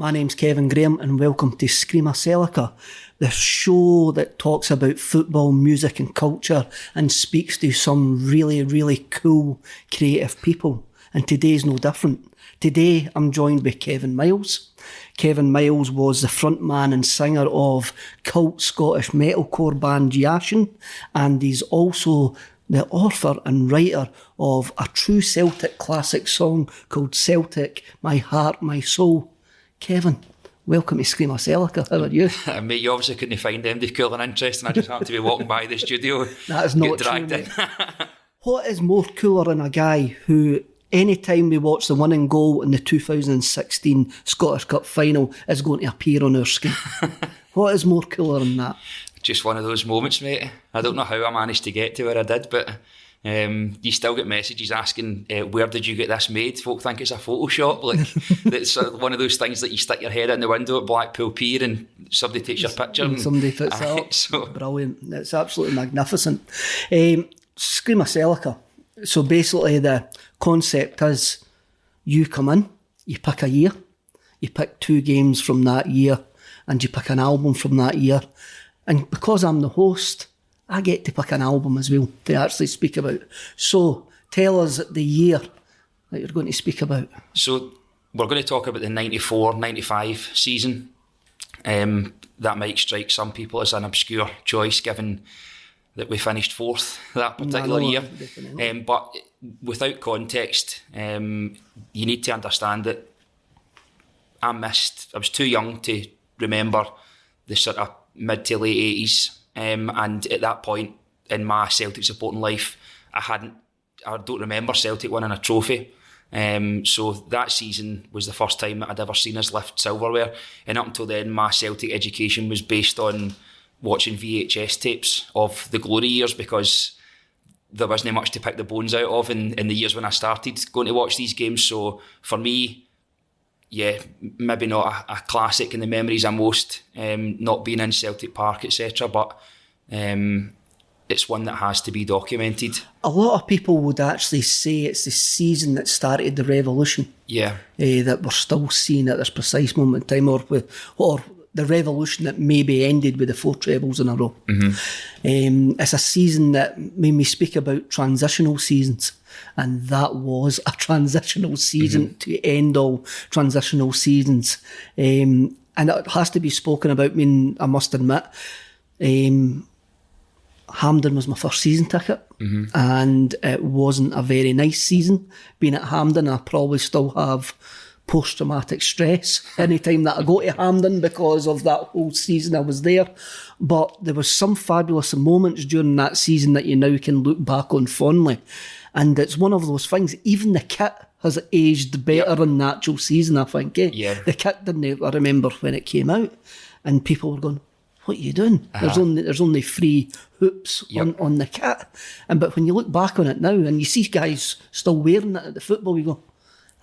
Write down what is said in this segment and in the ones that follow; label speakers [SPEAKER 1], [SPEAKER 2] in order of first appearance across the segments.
[SPEAKER 1] my name's Kevin Graham and welcome to Screamacelica, the show that talks about football, music and culture and speaks to some really, really cool, creative people. And today's no different. Today I'm joined by Kevin Miles. Kevin Miles was the frontman and singer of cult Scottish metalcore band Yashin and he's also the author and writer of a true Celtic classic song called Celtic, My Heart, My Soul. Kevin, welcome to Screamacelica. How are you?
[SPEAKER 2] Uh, mate, you obviously couldn't find anything cool and interesting. I just happened to be walking by the studio.
[SPEAKER 1] That is not
[SPEAKER 2] dragged
[SPEAKER 1] true,
[SPEAKER 2] in.
[SPEAKER 1] What is more cooler than a guy who, anytime we watch the winning goal in the 2016 Scottish Cup final, is going to appear on our screen? what is more cooler than that?
[SPEAKER 2] just one of those moments, mate. I don't know how I managed to get to where I did, but um, you still get messages asking, uh, "Where did you get this made?" Folk think it's a Photoshop. Like it's one of those things that you stick your head in the window at Blackpool Pier and somebody takes your picture.
[SPEAKER 1] And
[SPEAKER 2] and-
[SPEAKER 1] somebody puts it up.
[SPEAKER 2] So
[SPEAKER 1] Brilliant. It's absolutely magnificent. Um, Screamacelica. So basically, the concept is you come in, you pick a year, you pick two games from that year, and you pick an album from that year. And because I'm the host, I get to pick an album as well to actually speak about. So tell us the year that you're going to speak about.
[SPEAKER 2] So we're going to talk about the 94-95 season. Um, that might strike some people as an obscure choice, given that we finished fourth that particular
[SPEAKER 1] no,
[SPEAKER 2] year. Um, but without context, um, you need to understand that I missed. I was too young to remember the sort of mid to late eighties, um, and at that point in my Celtic supporting life, I hadn't. I don't remember Celtic winning a trophy. Um, so that season was the first time that I'd ever seen us lift silverware, and up until then, my Celtic education was based on watching VHS tapes of the glory years because there wasn't much to pick the bones out of in, in the years when I started going to watch these games. So for me, yeah, maybe not a, a classic in the memories of most, um, not being in Celtic Park, etc. But um, it's one that has to be documented.
[SPEAKER 1] A lot of people would actually say it's the season that started the revolution.
[SPEAKER 2] Yeah,
[SPEAKER 1] eh, that we're still seeing at this precise moment in time, or with, or the revolution that maybe ended with the four trebles in a row. Um, it's a season that made me speak about transitional seasons, and that was a transitional season to end all transitional seasons. Um, and it has to be spoken about. I mean, I must admit, um, Hampden was my first season ticket, and it wasn't a very nice season. Being at Hampden, I probably still have post traumatic stress anytime that I go to Hampden because of that whole season I was there. But there was some fabulous moments during that season that you now can look back on fondly. And it's one of those things, even the kit has aged better than the actual season, I think. eh?
[SPEAKER 2] Yeah.
[SPEAKER 1] The kit didn't I remember when it came out, and people were going, what are you doing? There's only there's only three hoops on, on the kit. And but when you look back on it now and you see guys still wearing it at the football, you go,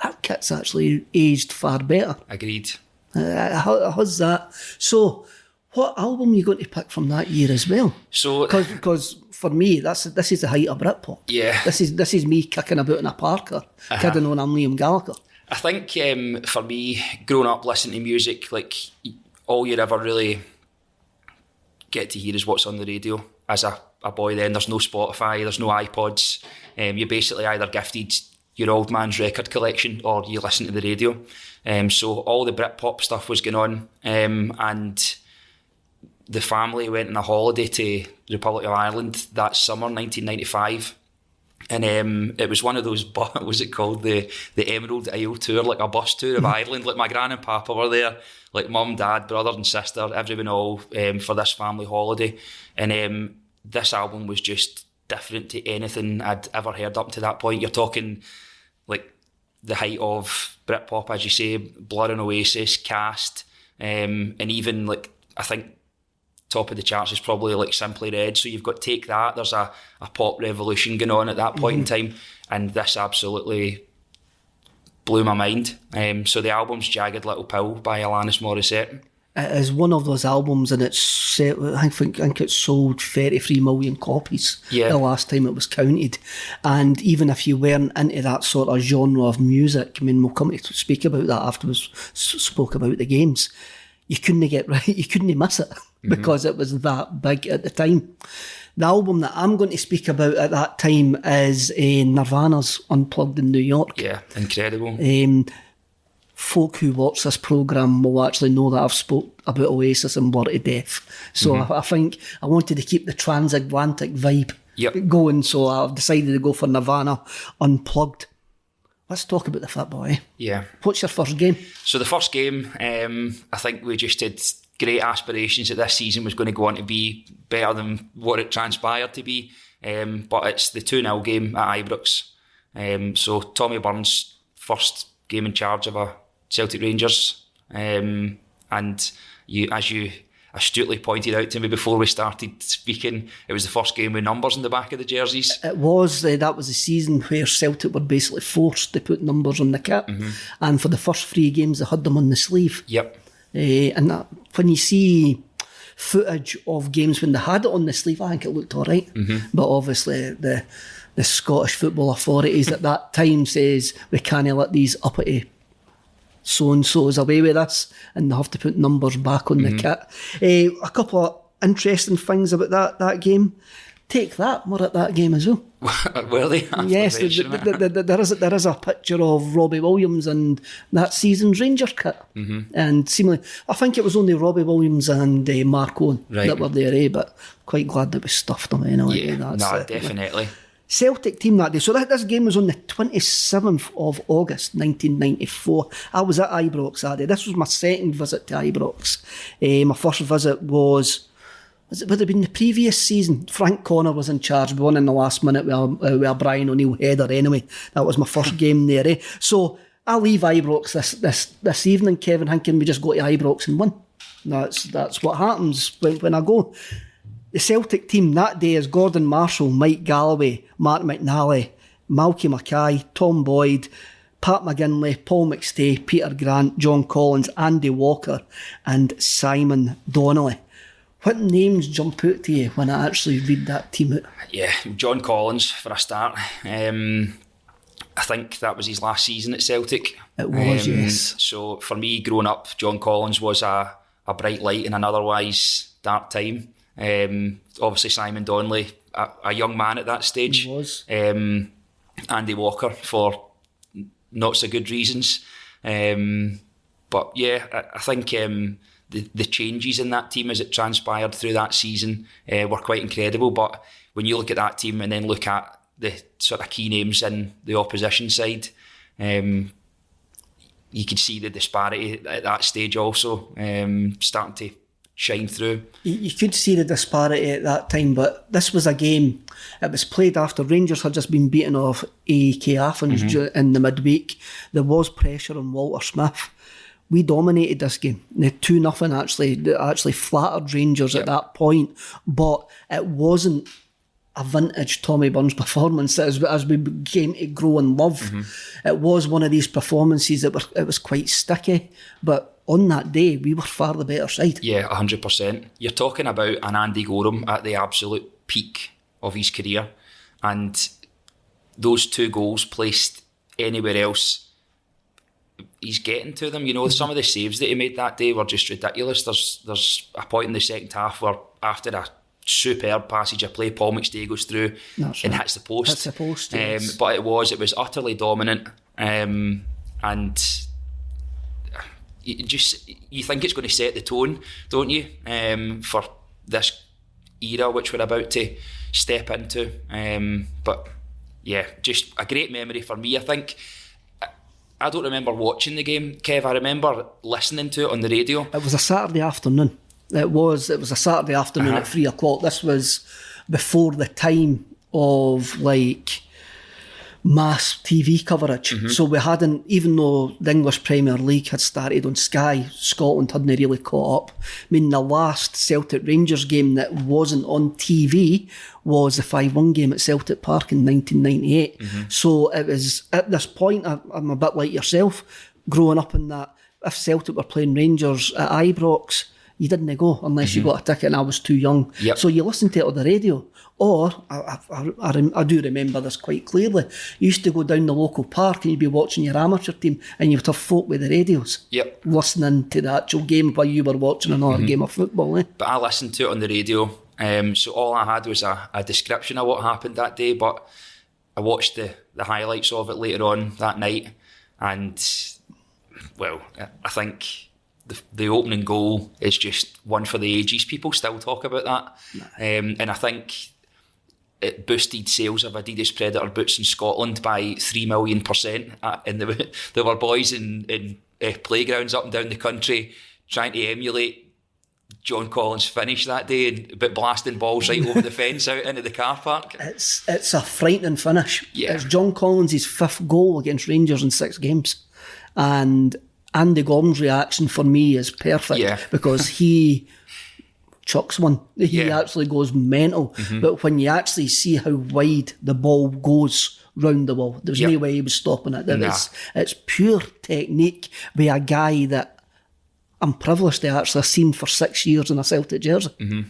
[SPEAKER 1] that kit's actually aged far better.
[SPEAKER 2] agreed.
[SPEAKER 1] Uh, how, how's that? So, what album are you going to pick from that year as well?
[SPEAKER 2] So
[SPEAKER 1] Because for me, that's this is the height of Britpop.
[SPEAKER 2] Yeah.
[SPEAKER 1] This is this is me kicking about in a Parker, kidding on I'm Liam Gallagher.
[SPEAKER 2] I think um, for me, growing up listening to music, like all you'd ever really get to hear is what's on the radio. As a, a boy, then there's no Spotify, there's no iPods. Um, you're basically either gifted your old man's record collection or you listen to the radio. Um, so all the Britpop stuff was going on, um, and the family went on a holiday to the Republic of Ireland that summer, 1995. And um, it was one of those, what was it called? The the Emerald Isle tour, like a bus tour of Ireland. Like my gran and papa were there, like mum, dad, brother and sister, everyone all um, for this family holiday. And um, this album was just different to anything I'd ever heard up to that point. You're talking like the height of Britpop, as you say, Blur and Oasis, Cast, um, and even like I think top of the charts is probably like Simply Red. So you've got Take That. There's a, a pop revolution going on at that point in time, and this absolutely blew my mind. Um, so the album's Jagged Little Pill by Alanis Morissette.
[SPEAKER 1] It is one of those albums, and it's I think I think it sold 33 million copies
[SPEAKER 2] Yeah.
[SPEAKER 1] the last time it was counted. And even if you weren't into that sort of genre of music, I mean, we'll come to speak about that after we spoke about the games. You couldn't get right, you couldn't miss it because it was that big at the time. The album that I'm going to speak about at that time is uh, Nirvana's Unplugged in New York.
[SPEAKER 2] Yeah, incredible.
[SPEAKER 1] Um, folk who watch this programme will actually know that I've spoke about Oasis and War to Death. So I, I think I wanted to keep the transatlantic vibe
[SPEAKER 2] Yep.
[SPEAKER 1] going, so I've decided to go for Nirvana Unplugged. Let's talk about the football. boy.
[SPEAKER 2] Yeah.
[SPEAKER 1] What's your first game?
[SPEAKER 2] So the first game, um, I think we just had great aspirations that this season was going to go on to be better than what it transpired to be. Um, but it's the 2 0 game at Ibrox. Um, so Tommy Burns' first game in charge of a Celtic Rangers. Um, and you, as you astutely pointed out to me before we started speaking, it was the first game with numbers in the back of the jerseys.
[SPEAKER 1] It was uh, that was the season where Celtic were basically forced to put numbers on the kit, and for the first three games they had them on the sleeve.
[SPEAKER 2] Yep.
[SPEAKER 1] Uh, and that, when you see footage of games when they had it on the sleeve, I think it looked all right. But obviously, the the Scottish football authorities at that time says we can't let these uppity so and so is away with us, and they have to put numbers back on the kit. Uh, a couple of interesting things about that that game. Take that, we're at that game as well.
[SPEAKER 2] Were they?
[SPEAKER 1] Yes,
[SPEAKER 2] mentioning
[SPEAKER 1] th-
[SPEAKER 2] it?
[SPEAKER 1] th- th- th- there is a, there is a picture of Robbie Williams and that season's Rangers kit, mm-hmm. and seemingly I think it was only Robbie Williams and uh, Mark Owen
[SPEAKER 2] Right.
[SPEAKER 1] that were there, eh? But quite glad that we stuffed them anyway.
[SPEAKER 2] Yeah,
[SPEAKER 1] that's
[SPEAKER 2] no,
[SPEAKER 1] it.
[SPEAKER 2] definitely.
[SPEAKER 1] Celtic team that day. So that, this game was on the 27th of August 1994. I was at Ibrox that day. This was my second visit to Ibrox. Eh, my first visit was, was it would have been the previous season. Frank Connor was in charge. We won in the last minute with a, uh, with a Brian O'Neill header anyway. That was my first game there. Eh? So I leave Ibrox this, this, this evening, Kevin, thinking we just go to Ibrox and win. That's, that's what happens when, when I go. The Celtic team that day is Gordon Marshall, Mike Galloway, Mark McNally, Malky Mackay, Tom Boyd, Pat McGinlay, Paul McStay, Peter Grant, John Collins, Andy Walker, and Simon Donnelly. What names jump out to you when I actually read that team out?
[SPEAKER 2] Yeah, John Collins for a start. Um, I think that was his last season at Celtic.
[SPEAKER 1] It was,
[SPEAKER 2] Um,
[SPEAKER 1] yes.
[SPEAKER 2] So for me, growing up, John Collins was a, a bright light in an otherwise dark time. Um, obviously, Simon Donnelly, a, a young man at that stage.
[SPEAKER 1] He was.
[SPEAKER 2] Um, Andy Walker for not so good reasons. Um, but yeah, I, I think um, the, the changes in that team as it transpired through that season uh, were quite incredible. But when you look at that team and then look at the sort of key names in the opposition side, um, you can see the disparity at that stage also um, starting to shine through.
[SPEAKER 1] you, could see the disparity at that time, but this was a game. It was played after Rangers had just been beaten off AEK Athens mhm. du- in the midweek. There was pressure on Walter Smith. We dominated this game. The two nothing actually actually flattered Rangers at that point, but it wasn't a vintage Tommy Burns performance as, as we began to grow and love. Mm-hmm. It was one of these performances that were it was quite sticky, but on that day we were far the better side.
[SPEAKER 2] Yeah, hundred percent. You're talking about an Andy Goram at the absolute peak of his career, and those two goals placed anywhere else, he's getting to them. You know, some of the saves that he made that day were just ridiculous. There's there's a point in the second half where after a superb passage of play, Paul McStay goes through
[SPEAKER 1] That's
[SPEAKER 2] and
[SPEAKER 1] right.
[SPEAKER 2] hits the post.
[SPEAKER 1] Hits the post,
[SPEAKER 2] Um, but it was it was utterly dominant, um, and you just you think it's going to set the tone, don't you, um, for this era which we're about to step into. Um, but yeah, just a great memory for me. I think I- I don't remember watching the game, Kev. I remember listening to it on the radio.
[SPEAKER 1] It was a Saturday afternoon. It was. It was a Saturday afternoon
[SPEAKER 2] Uh-huh.
[SPEAKER 1] at three o'clock. This was before the time of like mass TV coverage. Mm-hmm. So we hadn't, even though the English Premier League had started on Sky, Scotland hadn't really caught up. I mean, the last Celtic Rangers game that wasn't on TV was the 5 1 game at Celtic Park in 1998. Mm-hmm. So it was at this point, I, I'm a bit like yourself, growing up in that. If Celtic were playing Rangers at Ibrox, you didn't go unless you got a ticket, and I was too young.
[SPEAKER 2] Yep.
[SPEAKER 1] So you listened to it on the radio. Or, I, I, I, I I do remember this quite clearly, you used to go down the local park and you'd be watching your amateur team and you'd have folk with the radios
[SPEAKER 2] Yep.
[SPEAKER 1] listening to the actual game while you were watching another
[SPEAKER 2] Mm-hmm.
[SPEAKER 1] game of football. Eh?
[SPEAKER 2] but I listened to it on the radio. Um, so all I had was a, a description of what happened that day, but I watched the, the highlights of it later on that night, and well, I think the, the opening goal is just one for the ages. People still talk about that, um, and I think it boosted sales of Adidas Predator boots in Scotland by three million percent. Uh, And there, were- there were boys in, in uh, playgrounds up and down the country trying to emulate John Collins' finish that day, and, but blasting balls right over the fence out into the car park.
[SPEAKER 1] It's it's a frightening finish.
[SPEAKER 2] Yeah.
[SPEAKER 1] It's John Collins' fifth goal against Rangers in six games. And Andy Goram's reaction for me is perfect
[SPEAKER 2] Yeah.
[SPEAKER 1] because he chucks one. He
[SPEAKER 2] Yeah. Mm-hmm.
[SPEAKER 1] actually goes mental. But when you actually see how wide the ball goes round the wall, there's
[SPEAKER 2] Yeah.
[SPEAKER 1] no way he was stopping it.
[SPEAKER 2] Nah.
[SPEAKER 1] is- it's pure technique by a guy that I'm privileged to actually have seen for six years in a Celtic jersey.
[SPEAKER 2] Mm-hmm.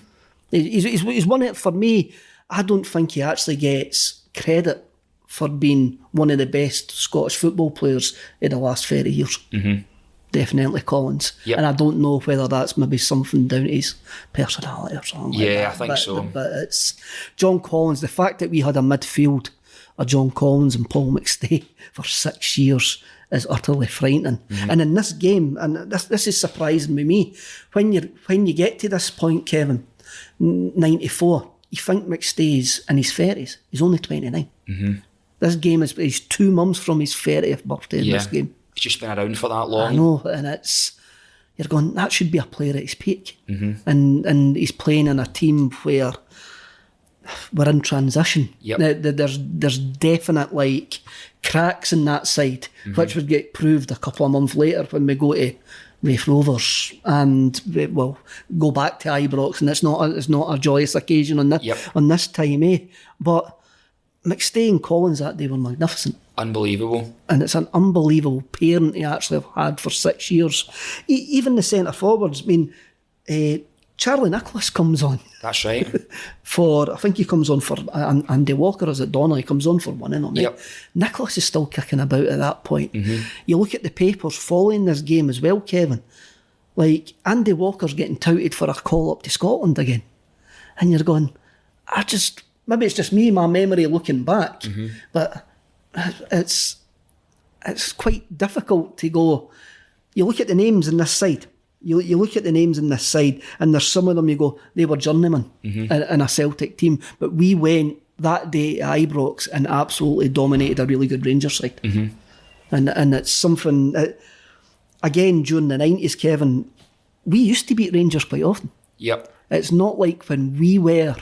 [SPEAKER 1] He's, he's, he's won it for me. I don't think he actually gets credit for being one of the best Scottish football players in the last 30 years. Mm-hmm. Definitely Collins.
[SPEAKER 2] Yep.
[SPEAKER 1] And I don't know whether that's maybe something down to his personality or something like
[SPEAKER 2] Yeah,
[SPEAKER 1] that.
[SPEAKER 2] I think
[SPEAKER 1] but,
[SPEAKER 2] so.
[SPEAKER 1] But it's John Collins. The fact that we had a midfield of John Collins and Paul McStay for six years is utterly frightening.
[SPEAKER 2] Mm-hmm.
[SPEAKER 1] And in this game, and this this is surprising with me, when you when you get to this point, Kevin, ninety four, you think McStay's in his thirties. He's only twenty
[SPEAKER 2] Mm-hmm.
[SPEAKER 1] This game is he's two months from his thirtieth birthday in
[SPEAKER 2] Yeah,
[SPEAKER 1] this game.
[SPEAKER 2] He's just been around for that long.
[SPEAKER 1] I know, and it's you're going. That should be a player at his peak,
[SPEAKER 2] Mm-hmm.
[SPEAKER 1] and and he's playing in a team where we're in transition.
[SPEAKER 2] Yep.
[SPEAKER 1] Now, there's there's definite like cracks in that side,
[SPEAKER 2] Mm-hmm.
[SPEAKER 1] which would get proved a couple of months later when we go to Raith Rovers and we, well go back to Ibrox, and it's not a, it's not a joyous occasion on this
[SPEAKER 2] Yep.
[SPEAKER 1] on this time, eh? But McStay and Collins that day were magnificent
[SPEAKER 2] Unbelievable.
[SPEAKER 1] and it's an unbelievable pairing to actually have had for six years. E- even the centre forwards, I mean, uh, Charlie Nicholas comes on
[SPEAKER 2] That's right.
[SPEAKER 1] for, I think he comes on for uh, Andy Walker, is it Donnelly? He comes on for one, innit?
[SPEAKER 2] Yep.
[SPEAKER 1] Nicholas is still kicking about at that point. You look at the papers following this game as well, Kevin. Like, Andy Walker's getting touted for a call up to Scotland again. And you're going, I just, maybe it's just me, my memory looking back, mm-hmm. but it's it's quite difficult to go. You look at the names in this side. You, you look at the names in this side, and there's some of them you go, they were journeymen mm-hmm. in, in a Celtic team. But we went that day at Ibrox and absolutely dominated a really good Rangers side. Mm-hmm. And and it's something, that, again, during the 90s, Kevin, we used to beat Rangers quite often.
[SPEAKER 2] Yep.
[SPEAKER 1] It's not like when we were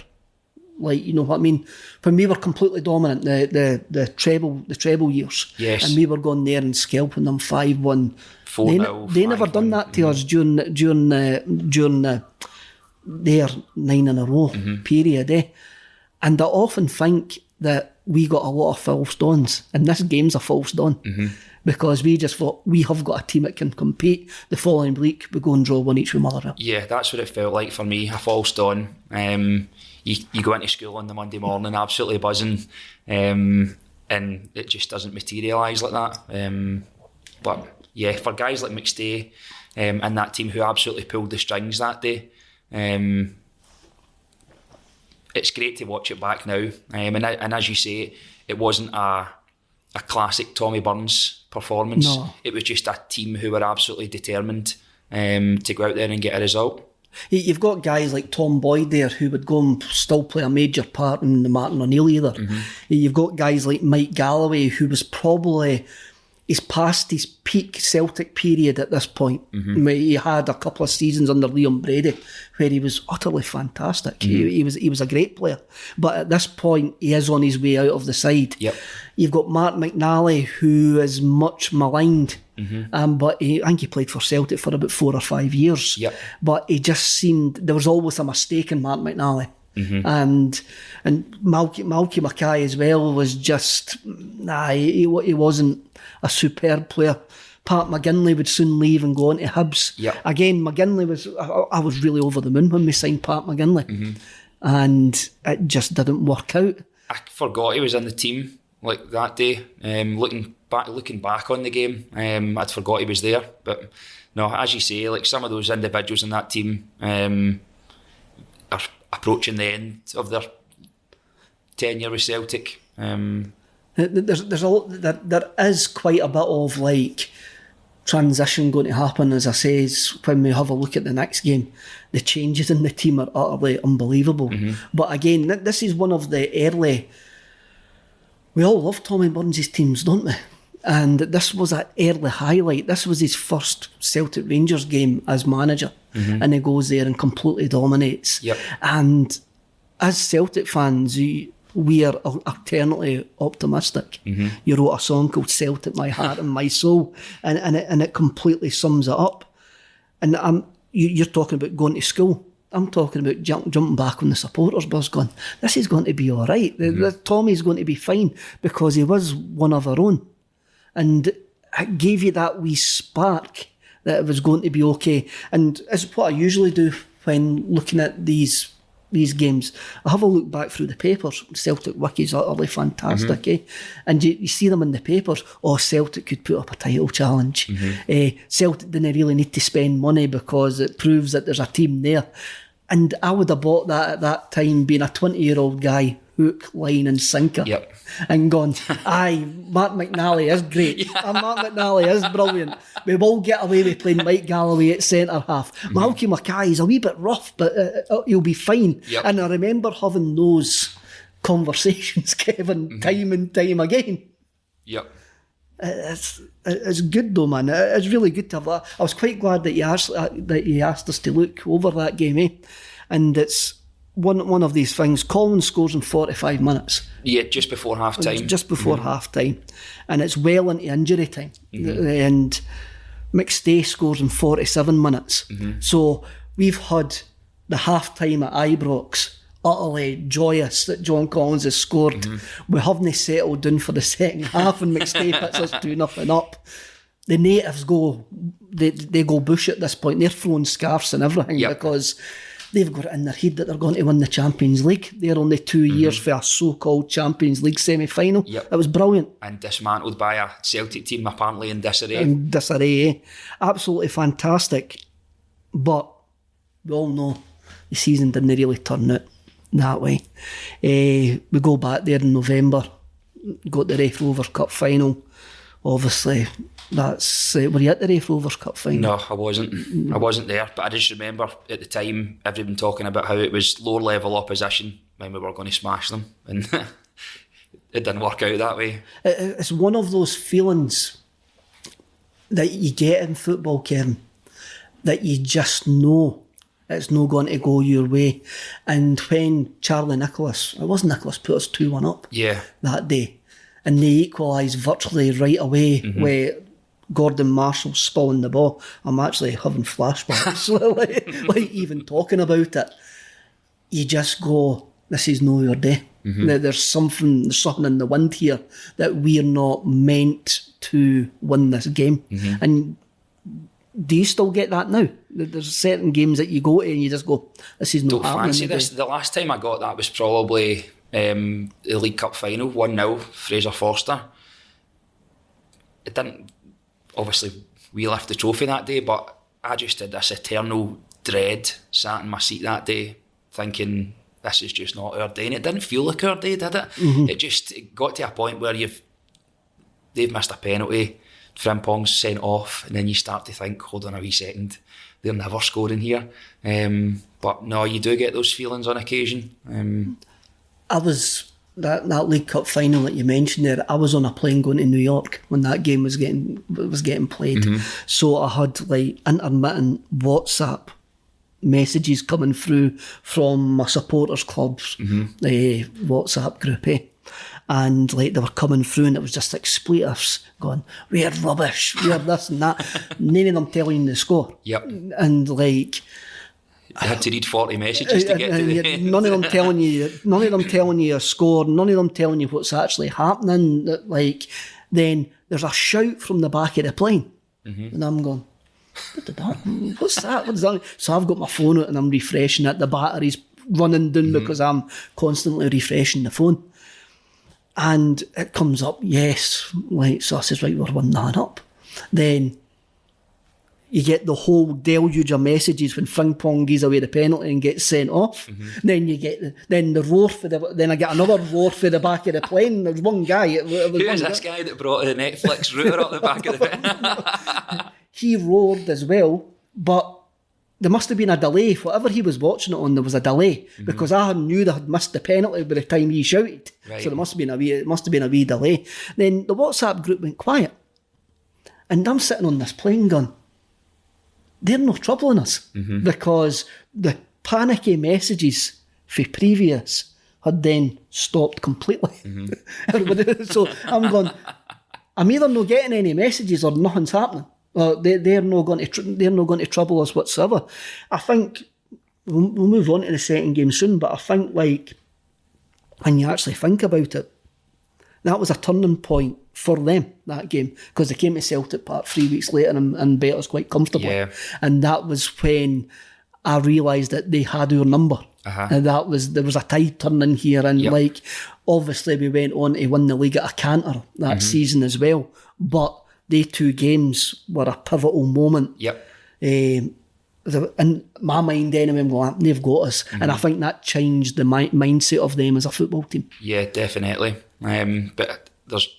[SPEAKER 1] like you know what I mean when we were completely dominant the the the treble the treble years
[SPEAKER 2] Yes.
[SPEAKER 1] and we were going there and scalping them five one.
[SPEAKER 2] 4-0,
[SPEAKER 1] They, they never done
[SPEAKER 2] 5-1,
[SPEAKER 1] that to us during during the during the their nine in a row period, eh? And I often think that we got a lot of false dawns, and this game's a false dawn because we just thought we have got a team that can compete. The following week we go and draw one each with Motherwell.
[SPEAKER 2] Yeah, that's what it felt like for me. A false dawn. Um, you, you go into school on the Monday morning absolutely buzzing, um, and it just doesn't materialise like that. Um, but yeah, for guys like McStay um, and that team who absolutely pulled the strings that day, um, it's great to watch it back now. Um, and, and as you say, it wasn't a a classic Tommy Burns performance.
[SPEAKER 1] No.
[SPEAKER 2] It was just a team who were absolutely determined um, to go out there and get a result.
[SPEAKER 1] You- You've got guys like Tom Boyd there who would go and still play a major part in the Martin O'Neill either. You've got guys like Mike Galloway who was probably he's past his peak Celtic period at this point.
[SPEAKER 2] Mm-hmm.
[SPEAKER 1] He had a couple of seasons under Liam Brady where he was utterly fantastic.
[SPEAKER 2] Mm-hmm.
[SPEAKER 1] He, he was he was a great player, but at this point he is on his way out of the side.
[SPEAKER 2] Yep.
[SPEAKER 1] You've got Mark McNally, who is much maligned,
[SPEAKER 2] Mm-hmm.
[SPEAKER 1] um, but he, I think he played for Celtic for about four or five years.
[SPEAKER 2] Yep.
[SPEAKER 1] But he just seemed there was always a mistake in Mark McNally.
[SPEAKER 2] Mm-hmm.
[SPEAKER 1] And and Malky, Malky Mackay as well was just nah he, he he wasn't a superb player. Pat McGinlay would soon leave and go on to Hibs.
[SPEAKER 2] Yep.
[SPEAKER 1] Again, McGinlay was I, I was really over the moon when we signed Pat McGinlay,
[SPEAKER 2] Mm-hmm.
[SPEAKER 1] and it just didn't work out.
[SPEAKER 2] I forgot he was in the team like that day. Um, looking back, looking back on the game, um, I'd forgot he was there. But no, as you say, like some of those individuals in that team um, are approaching the end of their tenure with Celtic. Um,
[SPEAKER 1] There's there's a there, there is quite a bit of like transition going to happen, as I says, when we have a look at the next game. The changes in the team are utterly unbelievable. But again, this is one of the early. We all love Tommy Burns' teams, don't we? And this was an early highlight. This was his first Celtic Rangers game as manager. Mm-hmm. And he goes there and completely dominates.
[SPEAKER 2] Yep.
[SPEAKER 1] And as Celtic fans, you, we are eternally optimistic. Mm-hmm. You wrote a song called Celtic, My Heart and My Soul, and, and, it, and it completely sums it up. And I'm, you, you're talking about going to school. I'm talking about jump, jumping back on the supporters bus going, this is going to be all right. The- mm-hmm. the Tommy's going to be fine because he was one of our own. And it gave you that wee spark that it was going to be okay. And it's what I usually do when looking at these these games. I have a look back through the papers. Celtic Wiki's utterly fantastic, eh? And you, you see them in the papers. Oh, Celtic could put up a title challenge. Eh, Celtic didn't really need to spend money because it proves that there's a team there. And I would have bought that at that time, being a 20 year old guy, hook, line, and sinker.
[SPEAKER 2] Yep.
[SPEAKER 1] And gone, aye, Mark McNally is great. And Mark McNally is brilliant. We will get away with playing Mike Galloway at centre half.
[SPEAKER 2] Mm-hmm.
[SPEAKER 1] Malky Mackay is a wee bit rough, but uh, uh, he'll be fine.
[SPEAKER 2] Yep.
[SPEAKER 1] And I remember having those conversations, Kevin,
[SPEAKER 2] Mm-hmm.
[SPEAKER 1] time and time again.
[SPEAKER 2] yep.
[SPEAKER 1] It's it's good though, man. It's really good to have that. I was quite glad that you asked uh, that you asked us to look over that game, eh? And it's one one of these things. Collins scores in forty five minutes,
[SPEAKER 2] Yeah, just before half time.
[SPEAKER 1] just before mm-hmm. half time, and it's well into injury time. Mm-hmm. And McStay scores in forty seven minutes. Mm-hmm. So we've had the half time at Ibrox. Utterly joyous that John Collins has scored. We haven't settled down for the second half, and McStay puts us two nothing up the natives go they they go bush at this point. They're throwing scarves and everything
[SPEAKER 2] Yep.
[SPEAKER 1] because they've got it in their head that they're going to win the Champions League. They're only 2 years for a so-called Champions League semi-final.
[SPEAKER 2] Yep.
[SPEAKER 1] It was brilliant
[SPEAKER 2] and dismantled by a Celtic team apparently in disarray.
[SPEAKER 1] in disarray. eh? Absolutely fantastic, but we all know the season didn't really turn out that way. Eh, we go back there in November, got the Raith Rovers Cup final. Obviously, that's uh, were you at the Raith Rovers Cup final?
[SPEAKER 2] No, I wasn't. I wasn't there, but I just remember at the time everyone talking about how it was lower level opposition when we were going to smash them, and it didn't work out that way.
[SPEAKER 1] It's one of those feelings that you get in football, Kevin, that you just know it's not going to go your way. And when Charlie Nicholas, it was Nicholas, put us 2 1 up
[SPEAKER 2] Yeah,
[SPEAKER 1] that day, and they equalised virtually right away where Gordon Marshall spilling the ball. I'm actually having flashbacks, like, like even talking about it. You just go, this is no your day. There- There's something, there's something in the wind here that we're not meant to win this game. And do you still get that now? There's certain games that you go to and you just go, this is not
[SPEAKER 2] don't fancy this. The last time I got that was probably um, the League Cup final, one 0 Fraser Forster. It didn't. Obviously, we left the trophy that day, but I just had this eternal dread sat in my seat that day, thinking this is just not our day. And it didn't feel like our day, did it? It just it got to a point where you've they've missed a penalty, Frimpong's sent off, and then you start to think, hold on a wee second, they're never scoring here. Um, but no, you do get those feelings on occasion. Um,
[SPEAKER 1] I was that, that League Cup final that you mentioned there, I was on a plane going to New York when that game was getting was getting played. So I had like intermittent WhatsApp messages coming through from my supporters club's eh, WhatsApp group. Eh? And like they were coming through, and it was just like expletives going, "We're rubbish, we're this and that." None of them telling you the score.
[SPEAKER 2] Yep.
[SPEAKER 1] And like,
[SPEAKER 2] You had to read 40 messages uh, to get uh,
[SPEAKER 1] to
[SPEAKER 2] the
[SPEAKER 1] none of them telling you, none of them telling you a score, none of them telling you what's actually happening. That like, then there's a shout from the back of the plane, mm-hmm. and I'm going, what did that? What's that? What's that? So I've got my phone out and I'm refreshing it. The battery's running down mm-hmm. because I'm constantly refreshing the phone. And it comes up, yes. Like, so I says, right, we're one nine up. Then you get the whole deluge of messages when Frimpong gives away the penalty and gets sent off. Mm-hmm. Then you get the, then the roar for the then I get another roar for the back of the plane. There's one guy. It, it was
[SPEAKER 2] Who
[SPEAKER 1] one
[SPEAKER 2] is this guy that brought the Netflix router up the back of the plane?
[SPEAKER 1] he roared as well, but there must have been a delay. Whatever he was watching it on, there was a delay mm-hmm. because I knew they had missed the penalty by the time he shouted.
[SPEAKER 2] Right.
[SPEAKER 1] So there must have been a wee, it must have been a wee delay. Then the WhatsApp group went quiet, and I'm sitting on this plane going, they're not troubling us mm-hmm. because the panicky messages for previous had then stopped completely. Mm-hmm. Everybody- so I'm going, I'm either not getting any messages or nothing's happening. Or they, they're not going to tr- they're not going to trouble us whatsoever. I think we'll, we'll move on to the second game soon, but I think like when you actually think about it, that was a turning point for them that game because they came to Celtic Park three weeks later and, and beat us quite comfortably.
[SPEAKER 2] Yeah.
[SPEAKER 1] And that was when I realised that they had our number.
[SPEAKER 2] Uh-huh.
[SPEAKER 1] And that was there was a tide turning here, and
[SPEAKER 2] Yep.
[SPEAKER 1] like obviously we went on to win the league at a canter that
[SPEAKER 2] Mm-hmm.
[SPEAKER 1] season as well. But they two games were a pivotal moment
[SPEAKER 2] Yep.
[SPEAKER 1] um, the, in my mind anyway, I'm going, they've got us. And
[SPEAKER 2] Mm-hmm.
[SPEAKER 1] I think that changed the mi- mindset of them as a football team.
[SPEAKER 2] Yeah, definitely. Um, but there's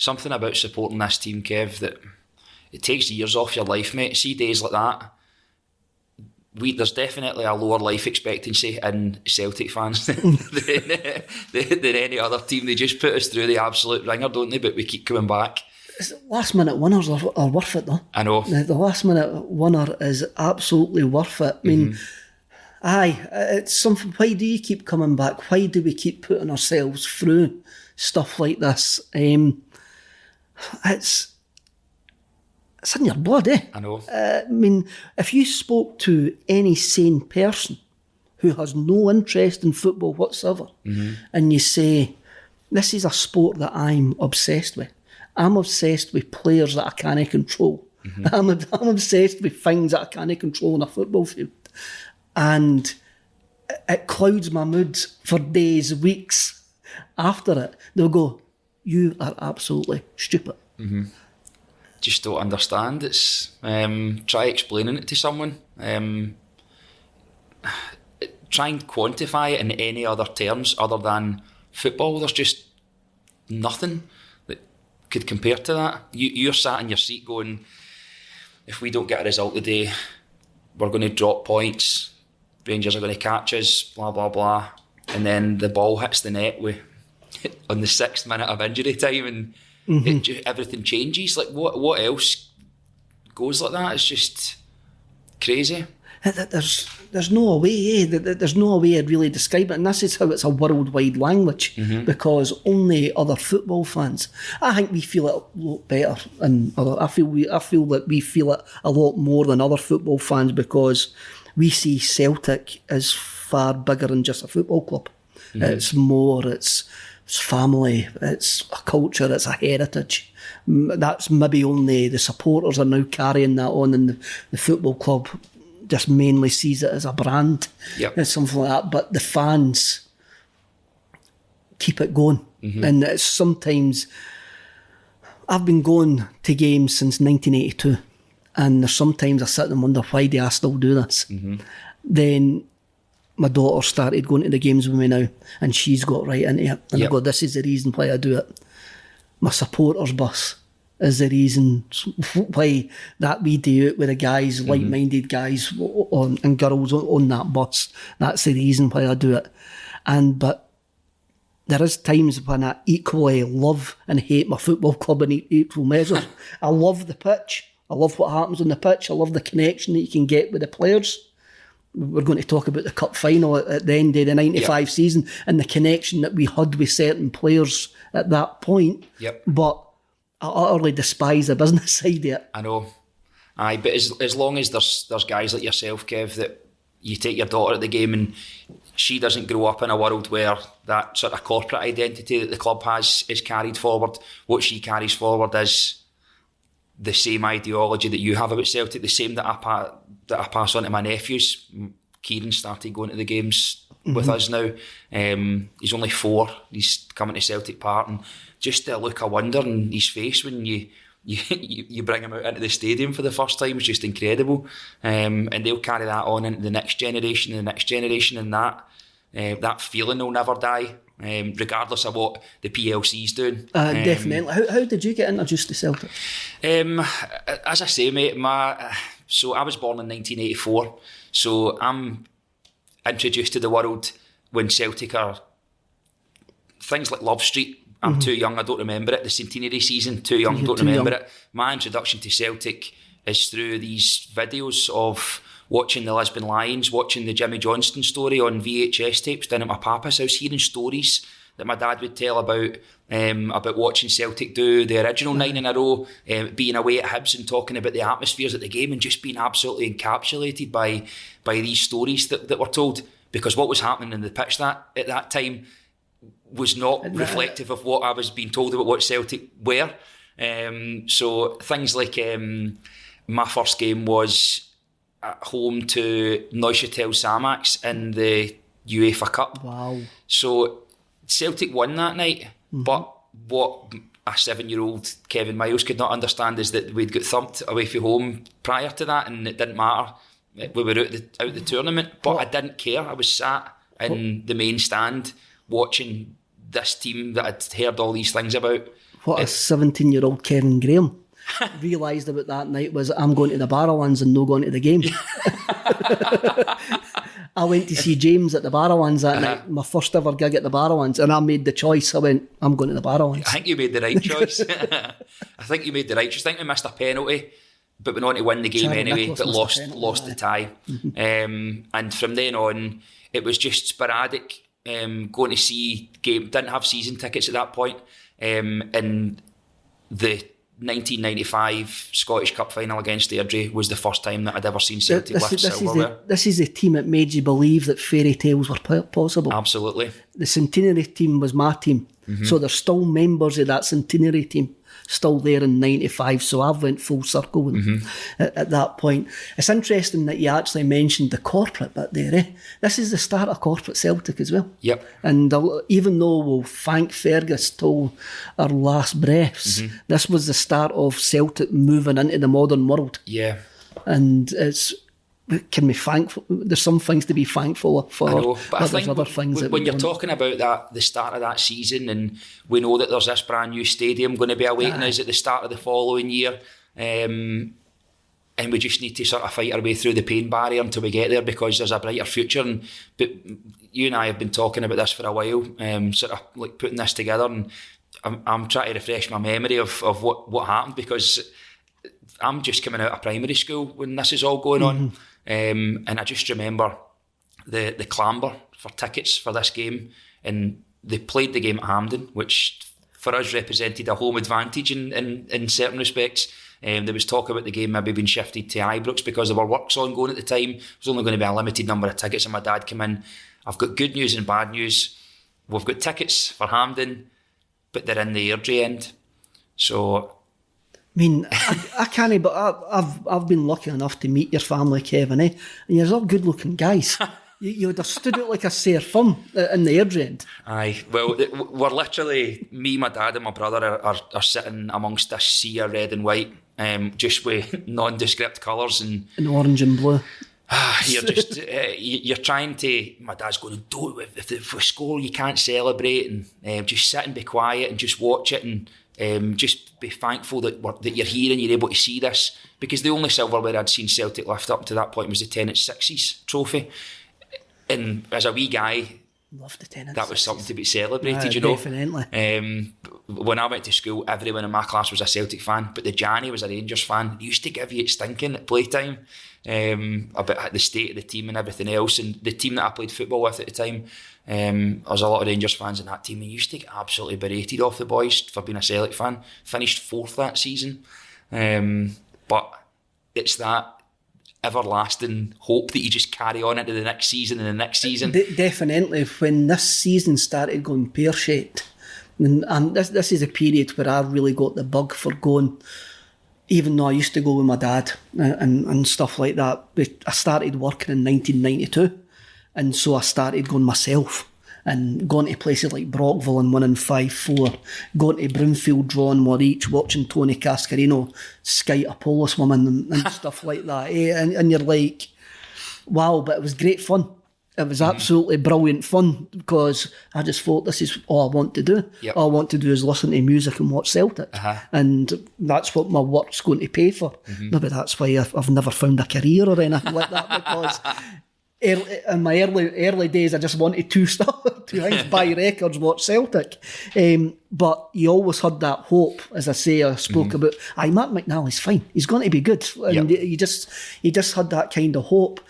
[SPEAKER 2] something about supporting this team, Kev, that it takes years off your life, mate. See days like that. We, there's definitely a lower life expectancy in Celtic fans than, than, than any other team. They just put us through the absolute ringer, don't they? But we keep coming back.
[SPEAKER 1] Last minute winners are, are worth it though.
[SPEAKER 2] I know.
[SPEAKER 1] The, the last minute winner is absolutely worth it. I mean,
[SPEAKER 2] Mm-hmm.
[SPEAKER 1] aye, it's something. Why do you keep coming back? Why do we keep putting ourselves through stuff like this? Um, it's it's in your blood, eh?
[SPEAKER 2] I know.
[SPEAKER 1] Uh, I mean, if you spoke to any sane person who has no interest in football whatsoever, mm-hmm. and you say, This is a sport that I'm obsessed with, I'm obsessed with players that I can't control. Mm-hmm. I'm, I'm obsessed with things that I can't control in a football field. And it- it clouds my mood for days, weeks after it. They'll go, You are absolutely stupid.
[SPEAKER 2] just don't understand. It's um, try explaining it to someone. Um, try and quantify it in any other terms other than football. There's just nothing that could compare to that. You, you're sat in your seat going, if we don't get a result today, we're going to drop points. Rangers are going to catch us. Blah blah blah. And then the ball hits the net with on the sixth minute of injury time, and mm-hmm. it, everything changes. Like what? What else goes like that? It's just crazy.
[SPEAKER 1] Th- th- There's there's no way, eh? Th- th- There's no way I'd really describe it, and this is how it's a worldwide language mm-hmm. because only other football fans. I think we feel it a lot better, and I feel we I feel that we feel it a lot more than other football fans because we see Celtic as far bigger than just a football club. Mm-hmm. It's more. It's it's family. It's a culture. It's a heritage. That's maybe only the supporters are now carrying that on, and the, the football club just mainly sees it as a brand.
[SPEAKER 2] Yep.
[SPEAKER 1] It's something like that. But the fans keep it going. Mm-hmm. And it's sometimes I've been going to games since 1982. And there's sometimes I sit and wonder why do I still do this? Mm-hmm. Then my daughter started going to the games with me now, and she's got right into it. And
[SPEAKER 2] Yep.
[SPEAKER 1] I go, this is the reason why I do it. My supporters bus is the reason why that we do it with the guys, mm-hmm. like-minded guys on, and girls on, on that bus. That's the reason why I do it. And but there is times when I equally love and hate my football club in equal measure. I love the pitch. I love what happens on the pitch. I love the connection that you can get with the players. We're going to talk about the cup final at, the end of the 95
[SPEAKER 2] Yep.
[SPEAKER 1] season and the connection that we had with certain players at that point.
[SPEAKER 2] Yep.
[SPEAKER 1] But I utterly despise the business side of it.
[SPEAKER 2] I know. Aye, but as as long as there's there's guys like yourself, Kev, that you take your daughter at the game and she doesn't grow up in a world where that sort of corporate identity that the club has is carried forward. What she carries forward is the same ideology that you have about Celtic, the same that I pa- that I pass on to my nephews. Kieran started going to the games with us now. Um, he's only four. He's coming to Celtic Park, and just the look of wonder in his face when you. You, you bring him out into the stadium for the first time is just incredible, um, and they'll carry that on into the next generation, and the next generation, and that uh, that feeling will never die, um, regardless of what the PLC's doing.
[SPEAKER 1] Uh,
[SPEAKER 2] Um,
[SPEAKER 1] definitely. How, how did you get introduced to Celtic?
[SPEAKER 2] um, as I say, mate, my so I was born in 1984, so I'm introduced to the world when Celtic are things like Love Street. I'm too young, I don't remember it. The centenary season, too young,
[SPEAKER 1] You're
[SPEAKER 2] don't
[SPEAKER 1] too
[SPEAKER 2] remember
[SPEAKER 1] young.
[SPEAKER 2] it. My introduction to Celtic is through these videos of watching the Lisbon Lions, watching the Jimmy Johnstone story on VHS tapes down at my papa's house, hearing stories that my dad would tell about um, about watching Celtic do the original nine in a row, um, being away at Hibs and talking about the atmospheres at the game and just being absolutely encapsulated by by these stories that, that were told. Because what was happening in the pitch that at that time was not reflective of what I was being told about what Celtic were. Um, so things like um, my first game was at home to Neuchâtel Xamax in the UEFA Cup.
[SPEAKER 1] Wow.
[SPEAKER 2] So Celtic won that night, mm-hmm. but what a seven-year-old Kevin Miles could not understand is that we'd got thumped away from home prior to that, and it didn't matter. Eh, we were out the out of the tournament, but I didn't care. I was sat in the main stand watching this team that I'd heard all these things about.
[SPEAKER 1] What a 17 year old Kevin Graham realised about that night was I'm going to the Barrowlands and no going to the game. I went to see James at the Barrowlands that night, my first ever gig at the Barrowlands, and I made the choice. I went, I'm going to the Barrowlands.
[SPEAKER 2] I think you made the right choice. I think you made the right choice. I think we missed a penalty, but went on to win the game
[SPEAKER 1] Charlie
[SPEAKER 2] anyway,
[SPEAKER 1] Nicholas
[SPEAKER 2] but lost
[SPEAKER 1] penalty,
[SPEAKER 2] lost the tie. Um, and from then on, it was just sporadic. Um, going to see game. Didn't have season tickets at that point. Um, and the 1995 Scottish Cup final against the Airdrie was the first time that I'd ever seen Celtic
[SPEAKER 1] This,
[SPEAKER 2] lift
[SPEAKER 1] is, this, is
[SPEAKER 2] silverware.
[SPEAKER 1] the, this is the team that made you believe that fairy tales were possible.
[SPEAKER 2] Absolutely.
[SPEAKER 1] the centenary team was my team. Mm-hmm. So there's still members of that centenary team still there in 95. So I've went full circle them at, at that point. It's interesting that you actually mentioned the corporate bit there. Eh? This is the start of corporate Celtic as well.
[SPEAKER 2] Yep.
[SPEAKER 1] And even though we'll thank Fergus till our last breaths, this was the start of Celtic moving into the modern world.
[SPEAKER 2] Yeah.
[SPEAKER 1] And it's can be thankful. There's some things to be thankful for.
[SPEAKER 2] I know, but I
[SPEAKER 1] there's other things
[SPEAKER 2] when, when you're talking about that, the start of that season, and we know that there's this brand new stadium going to be awaiting us at the start of the following year, um, and we just need to sort of fight our way through the pain barrier until we get there because there's a brighter future. And but you and I have been talking about this for a while, um, sort of like putting this together, and I'm, I'm trying to refresh my memory of, of what what happened because I'm just coming out of primary school when this is all going on, um, and I just remember the the clamber for tickets for this game, and they played the game at Hampden, which for us represented a home advantage in in, in certain respects. Um, there was talk about the game maybe being shifted to Ibrox because there were works ongoing at the time. There was only going to be a limited number of tickets, and my dad came in. I've got good news and bad news. We've got tickets for Hampden, but they're in the Airdrie end. So
[SPEAKER 1] mean, I, I can't, but I, I've I've been lucky enough to meet your family, Kevin, eh? And you're all good looking guys. you, you would have stood out like a sore thumb uh, in the airdrie end.
[SPEAKER 2] Aye, well, we're literally me, my dad, and my brother are, are, are sitting amongst a sea of red and white, um, just with nondescript colours, and
[SPEAKER 1] in orange and blue.
[SPEAKER 2] you're just uh, you- you're trying to. My dad's going, to "Don't if, if, if we score, you can't celebrate," and um, just sit and be quiet and just watch it and. Um, just be thankful that we're, that you're here and you're able to see this because the only silverware I'd seen Celtic lift up to that point was the Tennent Sixes trophy, and as a wee guy,
[SPEAKER 1] Love the tenants.
[SPEAKER 2] that was something to be celebrated, you know.
[SPEAKER 1] definitely.
[SPEAKER 2] Um, when I went to school, everyone in my class was a Celtic fan, but the Janny was a Rangers fan. He used to give you it stinking at playtime um, about the state of the team and everything else. And the team that I played football with at the time, um, there was a lot of Rangers fans in that team. And used to get absolutely berated off the boys for being a Celtic fan. Finished fourth that season. Um, but it's that everlasting hope that you just carry on into the next season and the next season.
[SPEAKER 1] De- definitely, when this season started going pear shaped, and, and this this is a period where I really got the bug for going. Even though I used to go with my dad and, and, and stuff like that, I started working in 1992, and so I started going myself and going to places like Brockville and winning 5 4, going to Broomfield, drawing one each, watching Tony Cascarino skite a Polish woman and, and stuff like that. Eh? And, and you're like, wow, but it was great fun. It was mm-hmm. absolutely brilliant fun because I just thought this is all I want to do.
[SPEAKER 2] Yep.
[SPEAKER 1] All I want to do is listen to music and watch Celtic. Uh-huh. And that's what my work's going to pay for. Mm-hmm. Maybe that's why I've, I've never found a career or anything like that because early, in my early early days I just wanted two stuff, two things, buy records, watch Celtic. Um, but you always had that hope, as I say, I spoke mm-hmm. about, aye, Matt McNally's fine. He's going to be good. And
[SPEAKER 2] Yep.
[SPEAKER 1] you just you just had that kind of hope.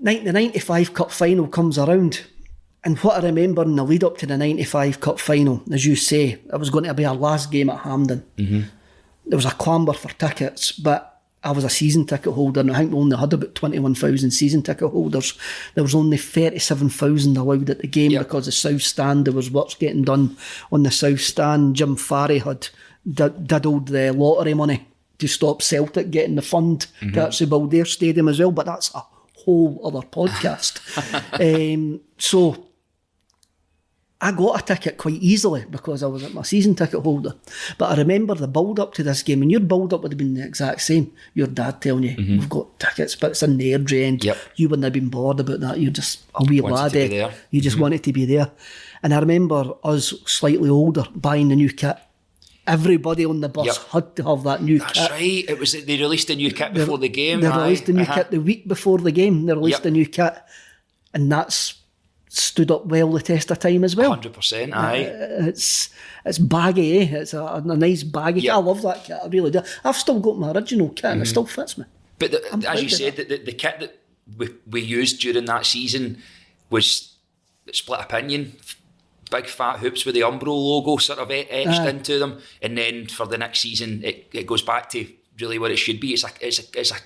[SPEAKER 1] The 95 Cup final comes around. And what I remember in the lead up to the 95 Cup final, as you say, it was going to be our last game at Hampden. Mm-hmm. There was a clamber for tickets, but I was a season ticket holder, and I think we only had about 21,000 season ticket holders. There was only 37,000 allowed at the game
[SPEAKER 2] Yep.
[SPEAKER 1] because the South Stand, there was works getting done on the South Stand. Jim Farry had did- diddled the lottery money to stop Celtic getting the fund to actually build their stadium as well, but that's a whole other podcast. um, so I got a ticket quite easily because I was at my season ticket holder. But I remember the build up to this game, and your build up would have been the exact same. Your dad telling you, We've got tickets, but it's in the airdrie end.
[SPEAKER 2] Yep.
[SPEAKER 1] You wouldn't have been bored about that. You're just a wee
[SPEAKER 2] Wanted
[SPEAKER 1] lad.
[SPEAKER 2] to be there.
[SPEAKER 1] You just wanted to be there. And I remember us slightly older buying the new kit. Everybody on the bus
[SPEAKER 2] Yep.
[SPEAKER 1] had to have that new
[SPEAKER 2] That's
[SPEAKER 1] kit.
[SPEAKER 2] right. It was they released a new kit before the game.
[SPEAKER 1] They
[SPEAKER 2] aye.
[SPEAKER 1] released a new
[SPEAKER 2] Uh-huh.
[SPEAKER 1] kit the week before the game. They released
[SPEAKER 2] Yep.
[SPEAKER 1] a new kit, and that's stood up well the test of time as well.
[SPEAKER 2] Hundred percent. Aye.
[SPEAKER 1] It's it's baggy, eh? It's a, a nice baggy.
[SPEAKER 2] Yep.
[SPEAKER 1] I love that kit. I really do. I've still got my original kit,
[SPEAKER 2] Mm-hmm.
[SPEAKER 1] and it still fits me.
[SPEAKER 2] But the, as you said, the, the, the kit that we, we used during that season was split opinion. Big fat hoops with the Umbro logo sort of etched into them, and then for the next season, it, it goes back to really what it should be. It's a it's a it's a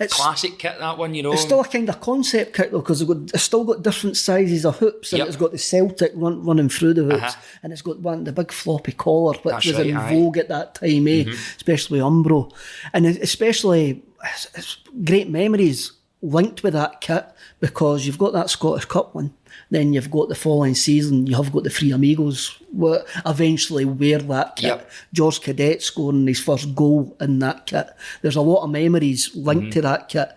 [SPEAKER 1] It's
[SPEAKER 2] classic kit that one, you know.
[SPEAKER 1] It's still a kind of concept kit though, because it's still got different sizes of hoops, and
[SPEAKER 2] Yep.
[SPEAKER 1] it's got the Celtic run, running through the hoops,
[SPEAKER 2] Uh-huh.
[SPEAKER 1] and it's got one the big floppy collar, which
[SPEAKER 2] That's
[SPEAKER 1] was
[SPEAKER 2] right,
[SPEAKER 1] in
[SPEAKER 2] aye. Mm-hmm.
[SPEAKER 1] vogue at that time, eh? Especially Umbro, and especially it's, it's great memories linked with that kit because you've got that Scottish Cup one. Then you've got the following season, you have got the Three Amigos, where eventually wear that kit.
[SPEAKER 2] Yep.
[SPEAKER 1] George Cadete scoring his first goal in that kit. There's a lot of memories linked
[SPEAKER 2] Mm-hmm.
[SPEAKER 1] to that kit.